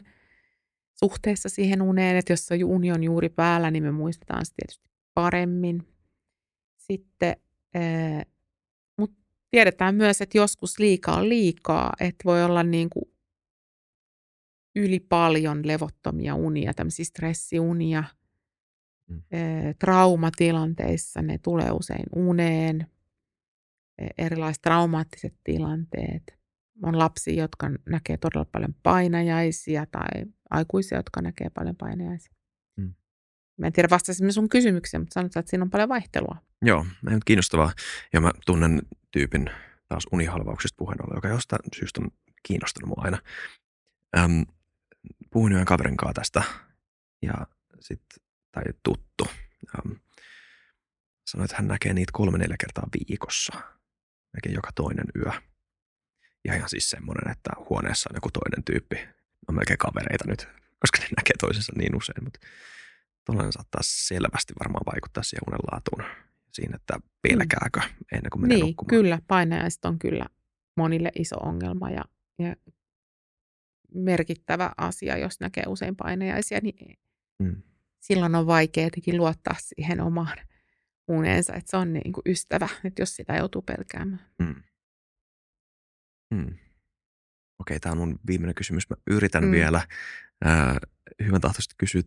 suhteessa siihen uneen. Että jos se uni on juuri päällä, niin me muistetaan se tietysti paremmin. Sitten, mutta tiedetään myös, että joskus liikaa on liikaa, että voi olla niin kuin yli paljon levottomia unia, tämmöisiä stressiunia. Mm. Traumatilanteissa ne tulee usein uneen, e, erilaiset traumaattiset tilanteet. On lapsia, jotka näkee todella paljon painajaisia tai aikuisia, jotka näkee paljon painajaisia. Mm. Mä en tiedä vastaisimme sun kysymykseen, mutta sanotaan, että siinä on paljon vaihtelua. Joo, kiinnostavaa. Ja mä tunnen tyypin taas unihalvauksista puheen ollen, joka jostain syystä on kiinnostanut mua aina. Öm, puhuin yhden kaverin kanssa tästä ja sit, tai tuttu. Öm, sanoi, että hän näkee niitä kolme neljä kertaa viikossa. Näkee joka toinen yö. Ja ihan siis semmoinen, että huoneessa on joku toinen tyyppi. On melkein kavereita nyt, koska ne näkee toisensa niin usein. Mutta tuollainen saattaa selvästi varmaan vaikuttaa siihen unenlaatuun. Siinä, että pelkääkö ennen kuin menee niin, nukkumaan. kyllä. Painajaiset on kyllä monille iso ongelma ja, ja merkittävä asia, jos näkee usein painajaisia, niin mm. silloin on vaikea jotenkin luottaa siihen omaan uneensa, että se on niin kuin ystävä, että jos sitä joutuu pelkäämään. Mm. Mm. Okei, tämä on mun viimeinen kysymys. Mä yritän mm. vielä äh, hyvän tahtoisesti kysyä,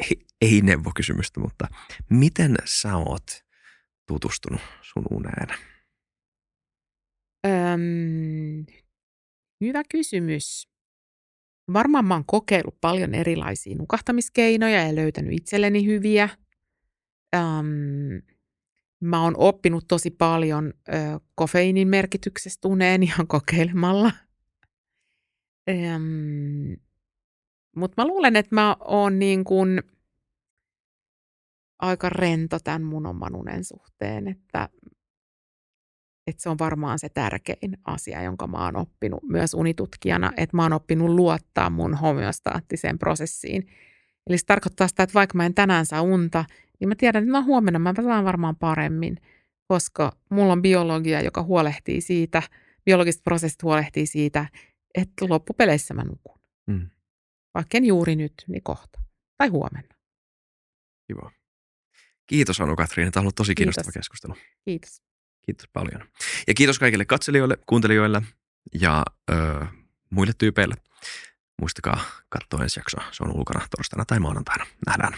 ei, ei neuvokysymystä, mutta miten sä oot tutustunut sun uneen? Öm, hyvä kysymys. Varmaan mä oon kokeillut paljon erilaisia nukahtamiskeinoja ja löytänyt itselleni hyviä. Öm, mä oon oppinut tosi paljon ö, kofeiinin merkityksestä uneen ihan kokeilemalla. Mutta mä luulen, että mä oon niin kuin aika rento tämän mun oman unen suhteen, että, että se on varmaan se tärkein asia, jonka mä oon oppinut myös unitutkijana, että mä oon oppinut luottaa mun homeostaattiseen prosessiin. Eli se tarkoittaa sitä, että vaikka mä en tänään saa unta, niin mä tiedän, että no huomenna mä saan varmaan paremmin, koska mulla on biologia, joka huolehtii siitä, biologiset prosessit huolehtii siitä, että loppupeleissä mä nukun. Mm. Vaikka en juuri nyt, niin kohta. Tai huomenna. Kiva. Kiitos Anu-Katriina. Tämä on ollut tosi kiinnostava kiitos. keskustelu. Kiitos. Kiitos paljon. Ja kiitos kaikille katselijoille, kuuntelijoille ja öö, muille tyypeille. Muistakaa katsoa ensi jaksoa. Se on ulkona torstaina tai maanantaina. Nähdään.